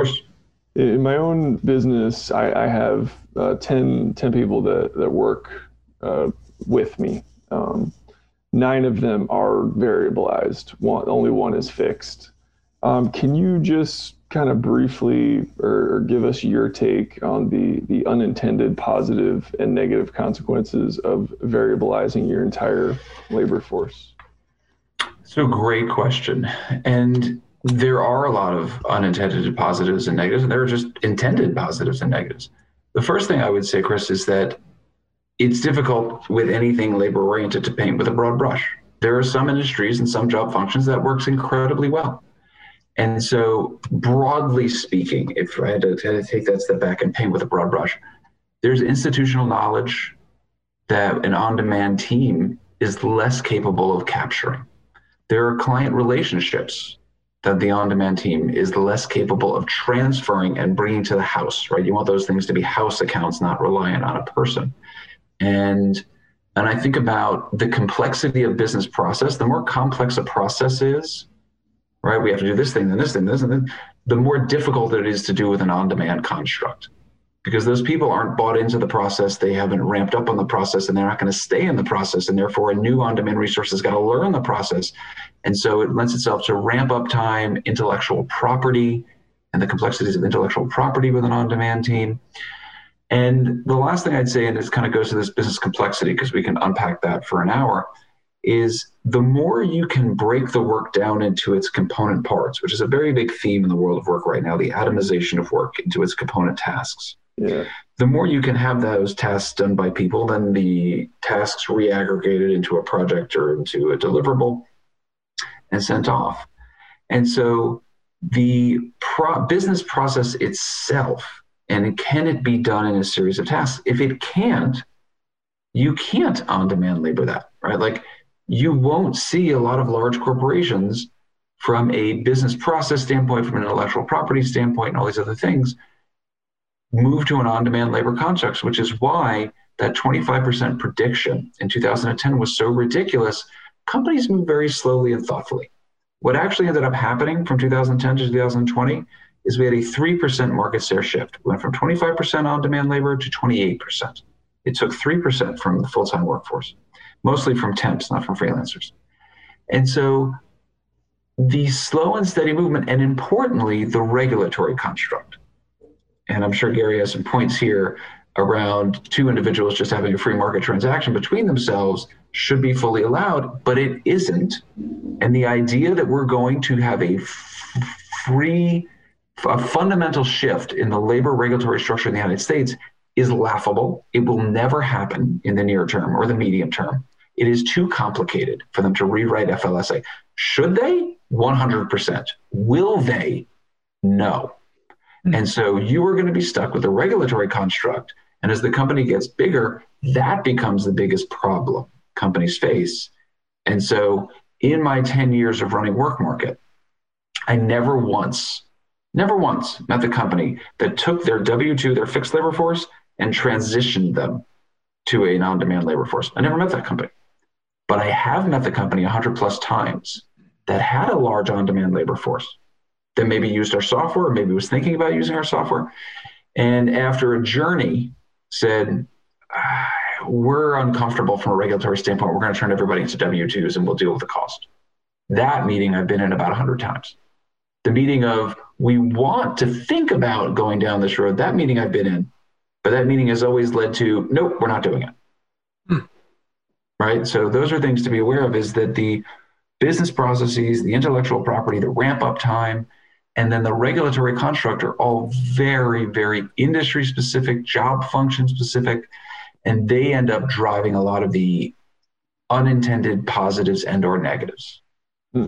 in my own business, I, I have uh, 10, 10 people that that work uh, with me. Um, nine of them are variabilized. One, only one is fixed. Um, can you just kind of briefly or, or, give us your take on the the unintended positive and negative consequences of variabilizing your entire labor force? So great question, and there are a lot of unintended positives and negatives, and there are just intended positives and negatives. The first thing I would say, Chris, is that it's difficult with anything labor oriented to paint with a broad brush. There are some industries and some job functions that works incredibly well. And so, broadly speaking, if I had to, had to take that step back and paint with a broad brush, there's institutional knowledge that an on demand team is less capable of capturing. There are client relationships that the on-demand team is less capable of transferring and bringing to the house, right? You want those things to be house accounts, not reliant on a person. And and I think about the complexity of business process. The more complex a process is, right? We have to do this thing, then this thing, this, and then the more difficult it is to do with an on-demand construct because those people aren't bought into the process they haven't ramped up on the process and they're not going to stay in the process and therefore a new on-demand resource has got to learn the process and so it lends itself to ramp up time intellectual property and the complexities of intellectual property with an on-demand team and the last thing i'd say and this kind of goes to this business complexity because we can unpack that for an hour is the more you can break the work down into its component parts which is a very big theme in the world of work right now the atomization of work into its component tasks yeah. The more you can have those tasks done by people, then the tasks reaggregated into a project or into a deliverable and sent off. And so the pro- business process itself, and can it be done in a series of tasks? If it can't, you can't on demand labor that, right? Like you won't see a lot of large corporations from a business process standpoint, from an intellectual property standpoint, and all these other things move to an on-demand labor construct, which is why that 25% prediction in 2010 was so ridiculous. Companies move very slowly and thoughtfully. What actually ended up happening from 2010 to 2020 is we had a 3% market share shift. We went from 25% on-demand labor to 28%. It took 3% from the full-time workforce, mostly from temps, not from freelancers. And so the slow and steady movement, and importantly, the regulatory construct and I'm sure Gary has some points here around two individuals just having a free market transaction between themselves should be fully allowed, but it isn't. And the idea that we're going to have a f- free, a fundamental shift in the labor regulatory structure in the United States is laughable. It will never happen in the near term or the medium term. It is too complicated for them to rewrite FLSA. Should they? 100%. Will they? No. Mm-hmm. And so you are going to be stuck with a regulatory construct. And as the company gets bigger, that becomes the biggest problem companies face. And so in my 10 years of running WorkMarket, I never once, never once met the company that took their W 2, their fixed labor force, and transitioned them to a non demand labor force. I never met that company. But I have met the company 100 plus times that had a large on demand labor force that maybe used our software, or maybe was thinking about using our software, and after a journey said, ah, "We're uncomfortable from a regulatory standpoint. We're going to turn everybody into W twos, and we'll deal with the cost." That meeting I've been in about hundred times. The meeting of we want to think about going down this road. That meeting I've been in, but that meeting has always led to nope, we're not doing it. Hmm. Right. So those are things to be aware of. Is that the business processes, the intellectual property, the ramp up time, and then the regulatory construct are all very, very industry specific, job function specific, and they end up driving a lot of the unintended positives and or negatives. Hmm.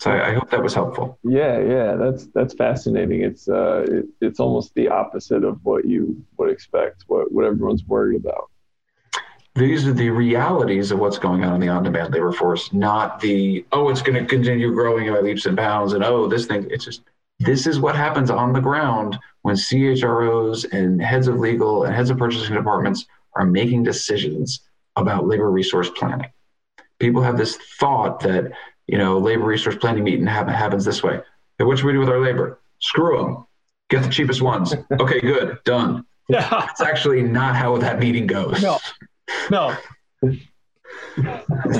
So I, hope that was helpful. Yeah, yeah, that's that's fascinating. It's uh, it, it's almost the opposite of what you would expect, what what everyone's worried about. These are the realities of what's going on in the on-demand labor force, not the oh, it's going to continue growing by leaps and bounds, and oh, this thing. It's just this is what happens on the ground when CHROs and heads of legal and heads of purchasing departments are making decisions about labor resource planning. People have this thought that you know labor resource planning meeting happen, happens this way. Hey, what should we do with our labor? Screw them. Get the cheapest ones. Okay, good, done. Yeah. It's actually not how that meeting goes. No. No.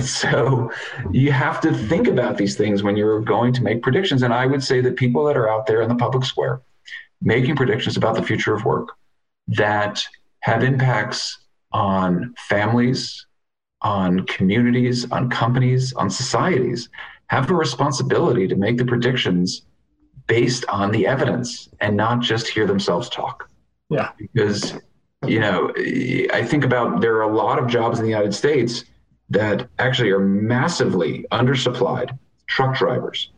So you have to think about these things when you're going to make predictions. And I would say that people that are out there in the public square making predictions about the future of work that have impacts on families, on communities, on companies, on societies have a responsibility to make the predictions based on the evidence and not just hear themselves talk. Yeah. Because, you know, I think about there are a lot of jobs in the United States that actually are massively undersupplied truck drivers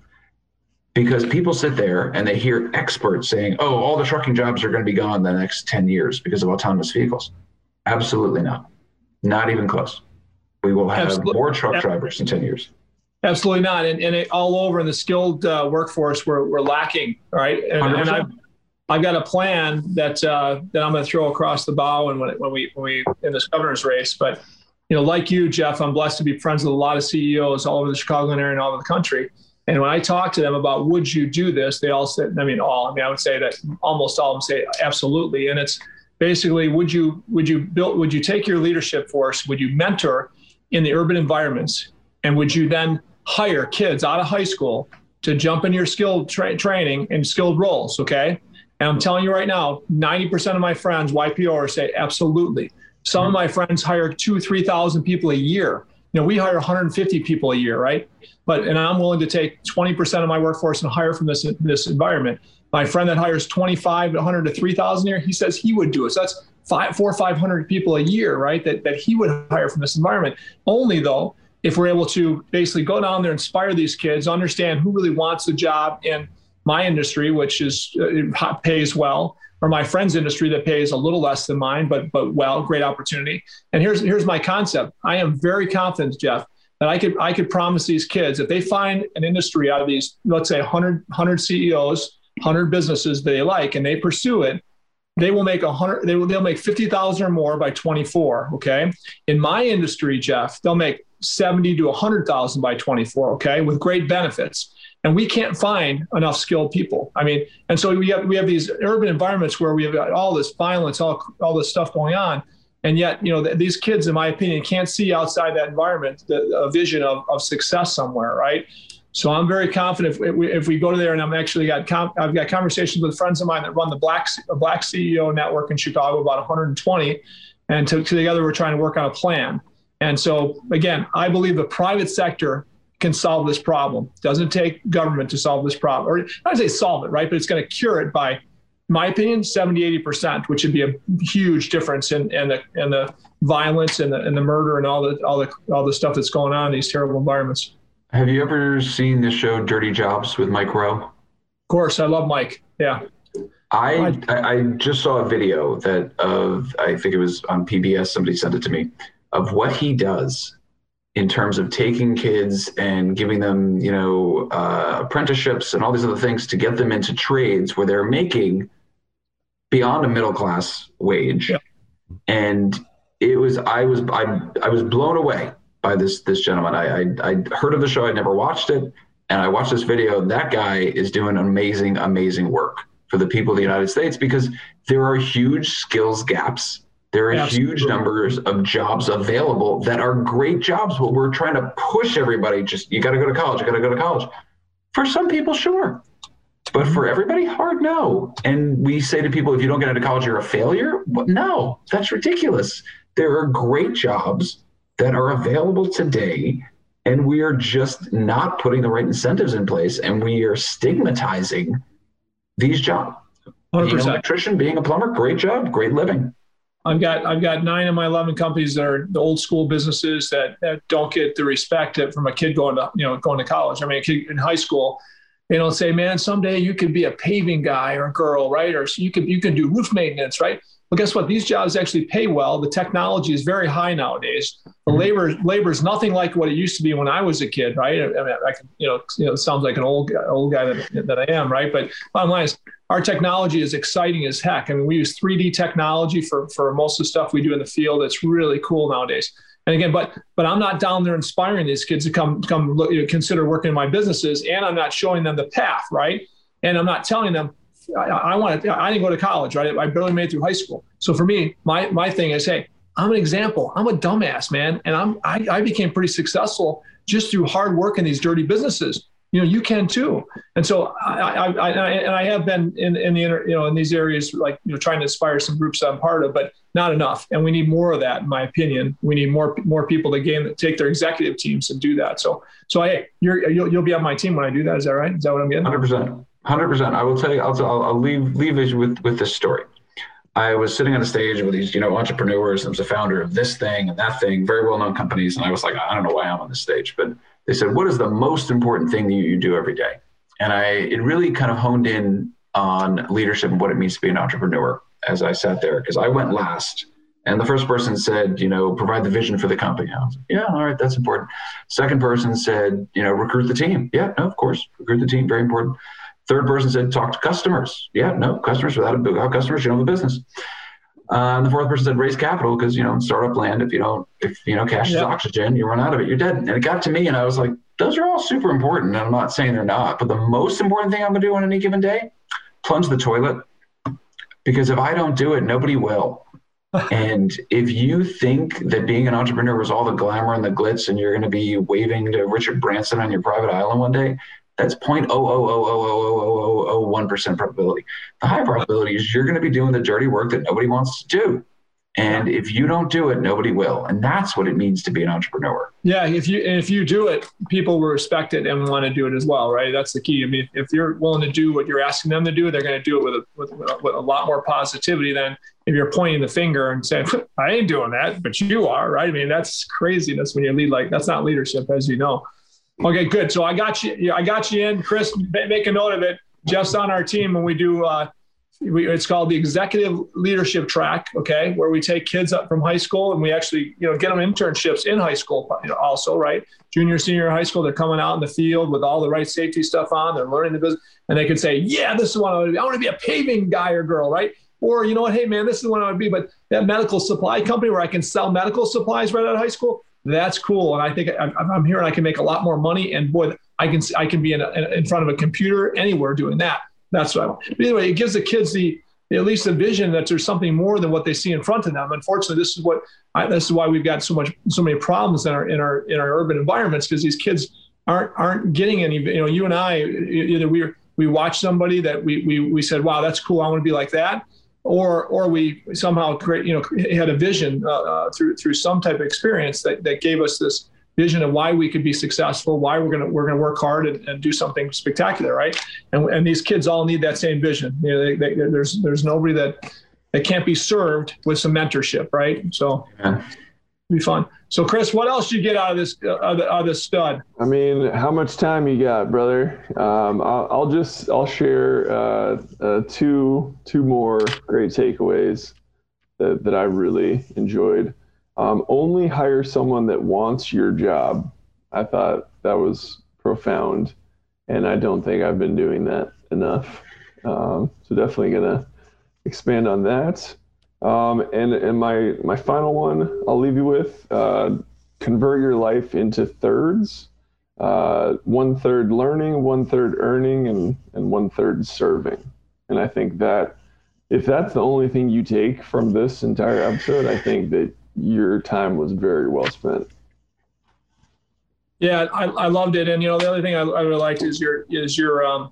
because people sit there and they hear experts saying, oh, all the trucking jobs are going to be gone in the next 10 years because of autonomous vehicles. Absolutely not. Not even close. We will have Absolutely. more truck drivers in 10 years. Absolutely not. And, and it, all over in the skilled uh, workforce, we're, we're lacking, right? And, and 100%. I've, I've got a plan that uh, that I'm going to throw across the bow and when, when we when we in this governor's race. But you know, like you, Jeff, I'm blessed to be friends with a lot of CEOs all over the Chicagoland area and all over the country. And when I talk to them about would you do this, they all said, I mean, all. I mean, I would say that almost all of them say absolutely. And it's basically, would you would you build would you take your leadership force? Would you mentor in the urban environments? And would you then hire kids out of high school to jump in your skilled tra- training and skilled roles? Okay. And I'm telling you right now, 90% of my friends, YPO, say absolutely. Some of my friends hire two, 3,000 people a year. You know, we hire 150 people a year, right? But and I'm willing to take 20% of my workforce and hire from this this environment. My friend that hires 25, 100 to 3,000 a year, he says he would do it. So that's five, four, or 500 people a year, right? That that he would hire from this environment. Only though, if we're able to basically go down there, inspire these kids, understand who really wants the job in my industry, which is uh, pays well, or my friend's industry that pays a little less than mine, but but well, great opportunity. And here's here's my concept. I am very confident, Jeff, that I could I could promise these kids if they find an industry out of these, let's say 100 100 CEOs, 100 businesses they like, and they pursue it, they will make a hundred. They will they'll make fifty thousand or more by 24. Okay, in my industry, Jeff, they'll make 70 to 100 thousand by 24. Okay, with great benefits and we can't find enough skilled people. I mean, and so we have we have these urban environments where we have all this violence, all all this stuff going on, and yet you know th- these kids, in my opinion, can't see outside that environment the, a vision of, of success somewhere, right? So I'm very confident if we, if we go to there, and I'm actually got com- I've got conversations with friends of mine that run the Black a uh, Black CEO network in Chicago, about 120, and to, together we're trying to work on a plan. And so again, I believe the private sector can solve this problem. Doesn't take government to solve this problem, or I say solve it, right? But it's going to cure it by, my opinion, 70, 80 percent, which would be a huge difference in, in the in the violence and the and the murder and all the all the all the stuff that's going on in these terrible environments. Have you ever seen the show Dirty Jobs with Mike Rowe? Of course, I love Mike. Yeah, I, I I just saw a video that of I think it was on PBS. Somebody sent it to me of what he does in terms of taking kids and giving them you know uh, apprenticeships and all these other things to get them into trades where they're making beyond a middle class wage. Yeah. And it was I was I I was blown away by this this gentleman. I I, I heard of the show. I'd never watched it. and I watched this video. That guy is doing amazing, amazing work for the people of the United States because there are huge skills gaps. There are Absolutely. huge numbers of jobs available that are great jobs, but we're trying to push everybody. Just you got to go to college. You got to go to college. For some people, sure, but for everybody, hard no. And we say to people, if you don't get into college, you're a failure. No, that's ridiculous. There are great jobs that are available today and we are just not putting the right incentives in place and we are stigmatizing these jobs being an electrician being a plumber great job great living I've got I've got nine of my eleven companies that are the old school businesses that, that don't get the respect that from a kid going to you know going to college. I mean, a kid in high school, they don't say, "Man, someday you could be a paving guy or girl, right? Or you could you can do roof maintenance, right?" Well, guess what? These jobs actually pay well. The technology is very high nowadays. The mm-hmm. labor labor is nothing like what it used to be when I was a kid, right? I mean, I can, you know, you know, it sounds like an old guy, old guy that, that I am, right? But bottom line is, our technology is exciting as heck. I mean, we use 3D technology for for most of the stuff we do in the field. It's really cool nowadays. And again, but but I'm not down there inspiring these kids to come come look, you know, consider working in my businesses, and I'm not showing them the path, right? And I'm not telling them I, I want to. I didn't go to college, right? I barely made it through high school. So for me, my my thing is, hey, I'm an example. I'm a dumbass, man, and I'm I, I became pretty successful just through hard work in these dirty businesses. You know, you can too. And so I, I, I and I have been in in the inter, you know in these areas like you know trying to inspire some groups I'm part of, but not enough. And we need more of that, in my opinion. We need more more people to gain take their executive teams and do that. So so hey, you're you'll, you'll be on my team when I do that. Is that right? Is that what I'm getting? 100% 100% i will tell you i'll, I'll, leave leave it with with this story i was sitting on a stage with these you know entrepreneurs i was a founder of this thing and that thing very well-known companies and i was like i don't know why i'm on this stage but they said what is the most important thing that you do every day and i it really kind of honed in on leadership and what it means to be an entrepreneur as i sat there because i went last and the first person said, you know, provide the vision for the company. I was like, yeah, all right, that's important. Second person said, you know, recruit the team. Yeah, no, of course, recruit the team, very important. Third person said, talk to customers. Yeah, no, customers without a without customers, you don't have a business. Uh, and the fourth person said, raise capital because you know, startup land, if you don't, if you know, cash is oxygen, you run out of it, you're dead. And it got to me, and I was like, those are all super important. And I'm not saying they're not, but the most important thing I'm gonna do on any given day, plunge the toilet, because if I don't do it, nobody will. and if you think that being an entrepreneur was all the glamour and the glitz, and you're going to be waving to Richard Branson on your private island one day, that's 0.000000001% probability. The high probability is you're going to be doing the dirty work that nobody wants to do. And if you don't do it, nobody will. And that's what it means to be an entrepreneur. Yeah, if you and if you do it, people will respect it and want to do it as well, right? That's the key. I mean, if you're willing to do what you're asking them to do, they're going to do it with a, with, with a, with a lot more positivity than if you're pointing the finger and saying, "I ain't doing that," but you are, right? I mean, that's craziness when you lead like that's not leadership, as you know. Okay, good. So I got you. I got you in, Chris. Make a note of it. Jeff's on our team, and we do. Uh, we, it's called the executive leadership track okay where we take kids up from high school and we actually you know get them internships in high school also right junior senior high school they're coming out in the field with all the right safety stuff on they're learning the business and they can say yeah this is what i want to be i want to be a paving guy or girl right or you know what hey man this is what i want to be but that medical supply company where i can sell medical supplies right out of high school that's cool and i think i'm, I'm here and i can make a lot more money and boy i can i can be in, a, in front of a computer anywhere doing that that's what I want. But anyway, it gives the kids the at least a vision that there's something more than what they see in front of them. Unfortunately, this is what I, this is why we've got so much so many problems in our in our in our urban environments because these kids aren't aren't getting any. You know, you and I either we we watch somebody that we we we said, wow, that's cool. I want to be like that. Or, or we somehow create, you know, had a vision uh, uh, through through some type of experience that, that gave us this vision of why we could be successful, why we're gonna we're gonna work hard and, and do something spectacular, right? And, and these kids all need that same vision. You know, they, they, there's there's nobody that that can't be served with some mentorship, right? So Yeah. it'd be fun. So Chris, what else you get out of this uh, out of this stud? I mean, how much time you got, brother? Um, I'll, I'll just I'll share uh, uh, two two more great takeaways that, that I really enjoyed. Um, only hire someone that wants your job. I thought that was profound, and I don't think I've been doing that enough. Um, so definitely gonna expand on that. Um, and and my my final one, I'll leave you with: uh, convert your life into thirds. uh, one third learning, one third earning, and and one third serving. And I think that if that's the only thing you take from this entire episode, I think that your time was very well spent. Yeah, I, I loved it, and you know the other thing I, I really liked is your is your um,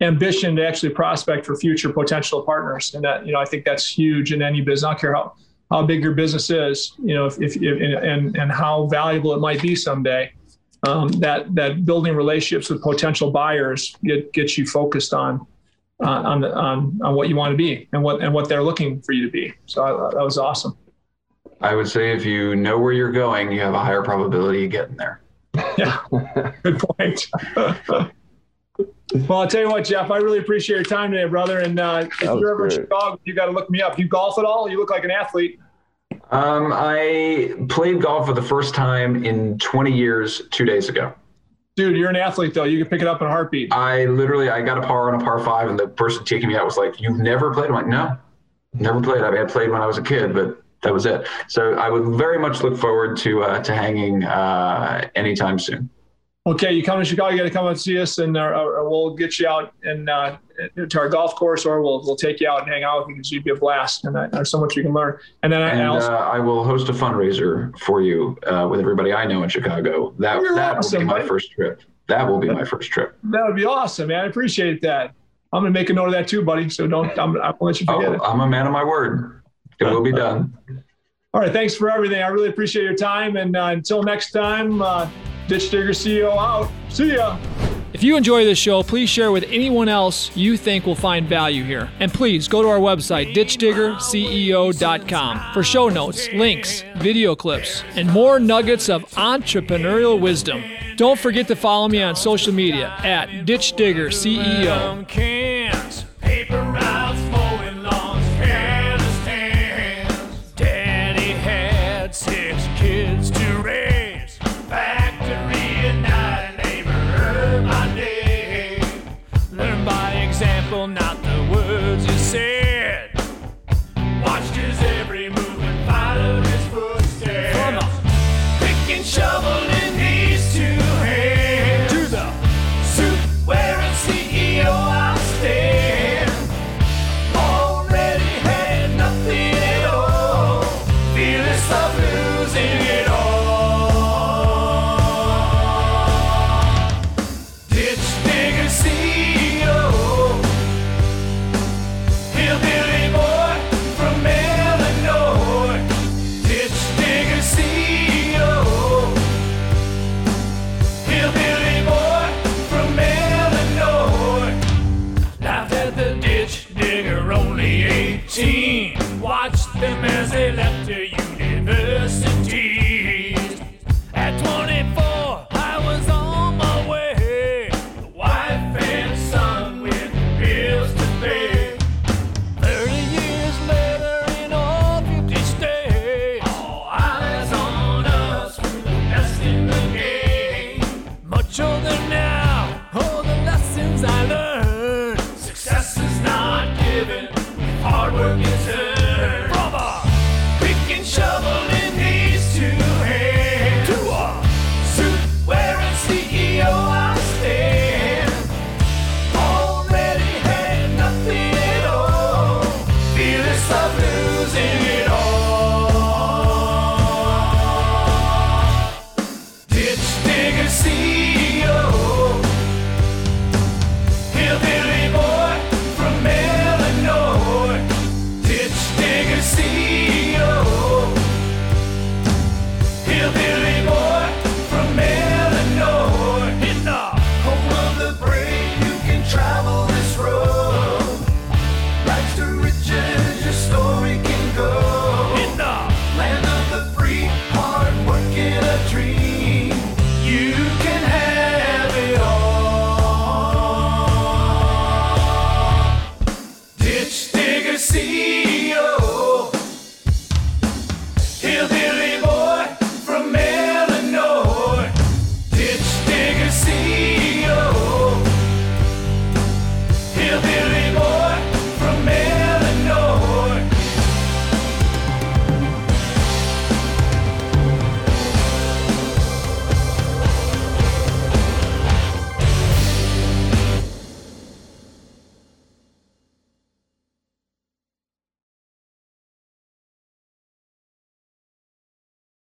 ambition to actually prospect for future potential partners, and that you know I think that's huge in any business. I don't care how how big your business is, you know, if, if, if and and how valuable it might be someday. Um, that that building relationships with potential buyers get gets you focused on uh, on the, on on what you want to be and what and what they're looking for you to be. So I, that was awesome. I would say if you know where you're going, you have a higher probability of getting there. Yeah, good point. well, I'll tell you what, Jeff, I really appreciate your time today, brother. And uh, if you're ever in. Chicago, you got to look me up. You golf at all? You look like an athlete. Um, I played golf for the first time in 20 years two days ago. Dude, you're an athlete, though. You can pick it up in a heartbeat. I literally I got a par on a par five, and the person taking me out was like, "You've never played?" I'm like, "No, never played. I mean, I played when I was a kid, but that was it." So I would very much look forward to uh, to hanging uh, anytime soon. Okay, you come to Chicago, you got to come and see us, and uh, uh, we'll get you out and uh, to our golf course, or we'll we'll take you out and hang out with you because you'd be a blast, and uh, there's so much you can learn. And then I, I And also, uh, I will host a fundraiser for you uh, with everybody I know in Chicago. That that will be my buddy. first trip. That will be my first trip. that would be awesome, man. I appreciate that. I'm gonna make a note of that too, buddy. So don't I'm, I'm gonna let you forget it. Oh, I'm a man of my word. It will be done. All right, thanks for everything. I really appreciate your time. And uh, until next time, uh, Ditch Digger CEO out. See ya. If you enjoy this show, please share with anyone else you think will find value here. And please go to our website, ditchdiggerceo.com, for show notes, links, video clips, and more nuggets of entrepreneurial wisdom. Don't forget to follow me on social media at Ditch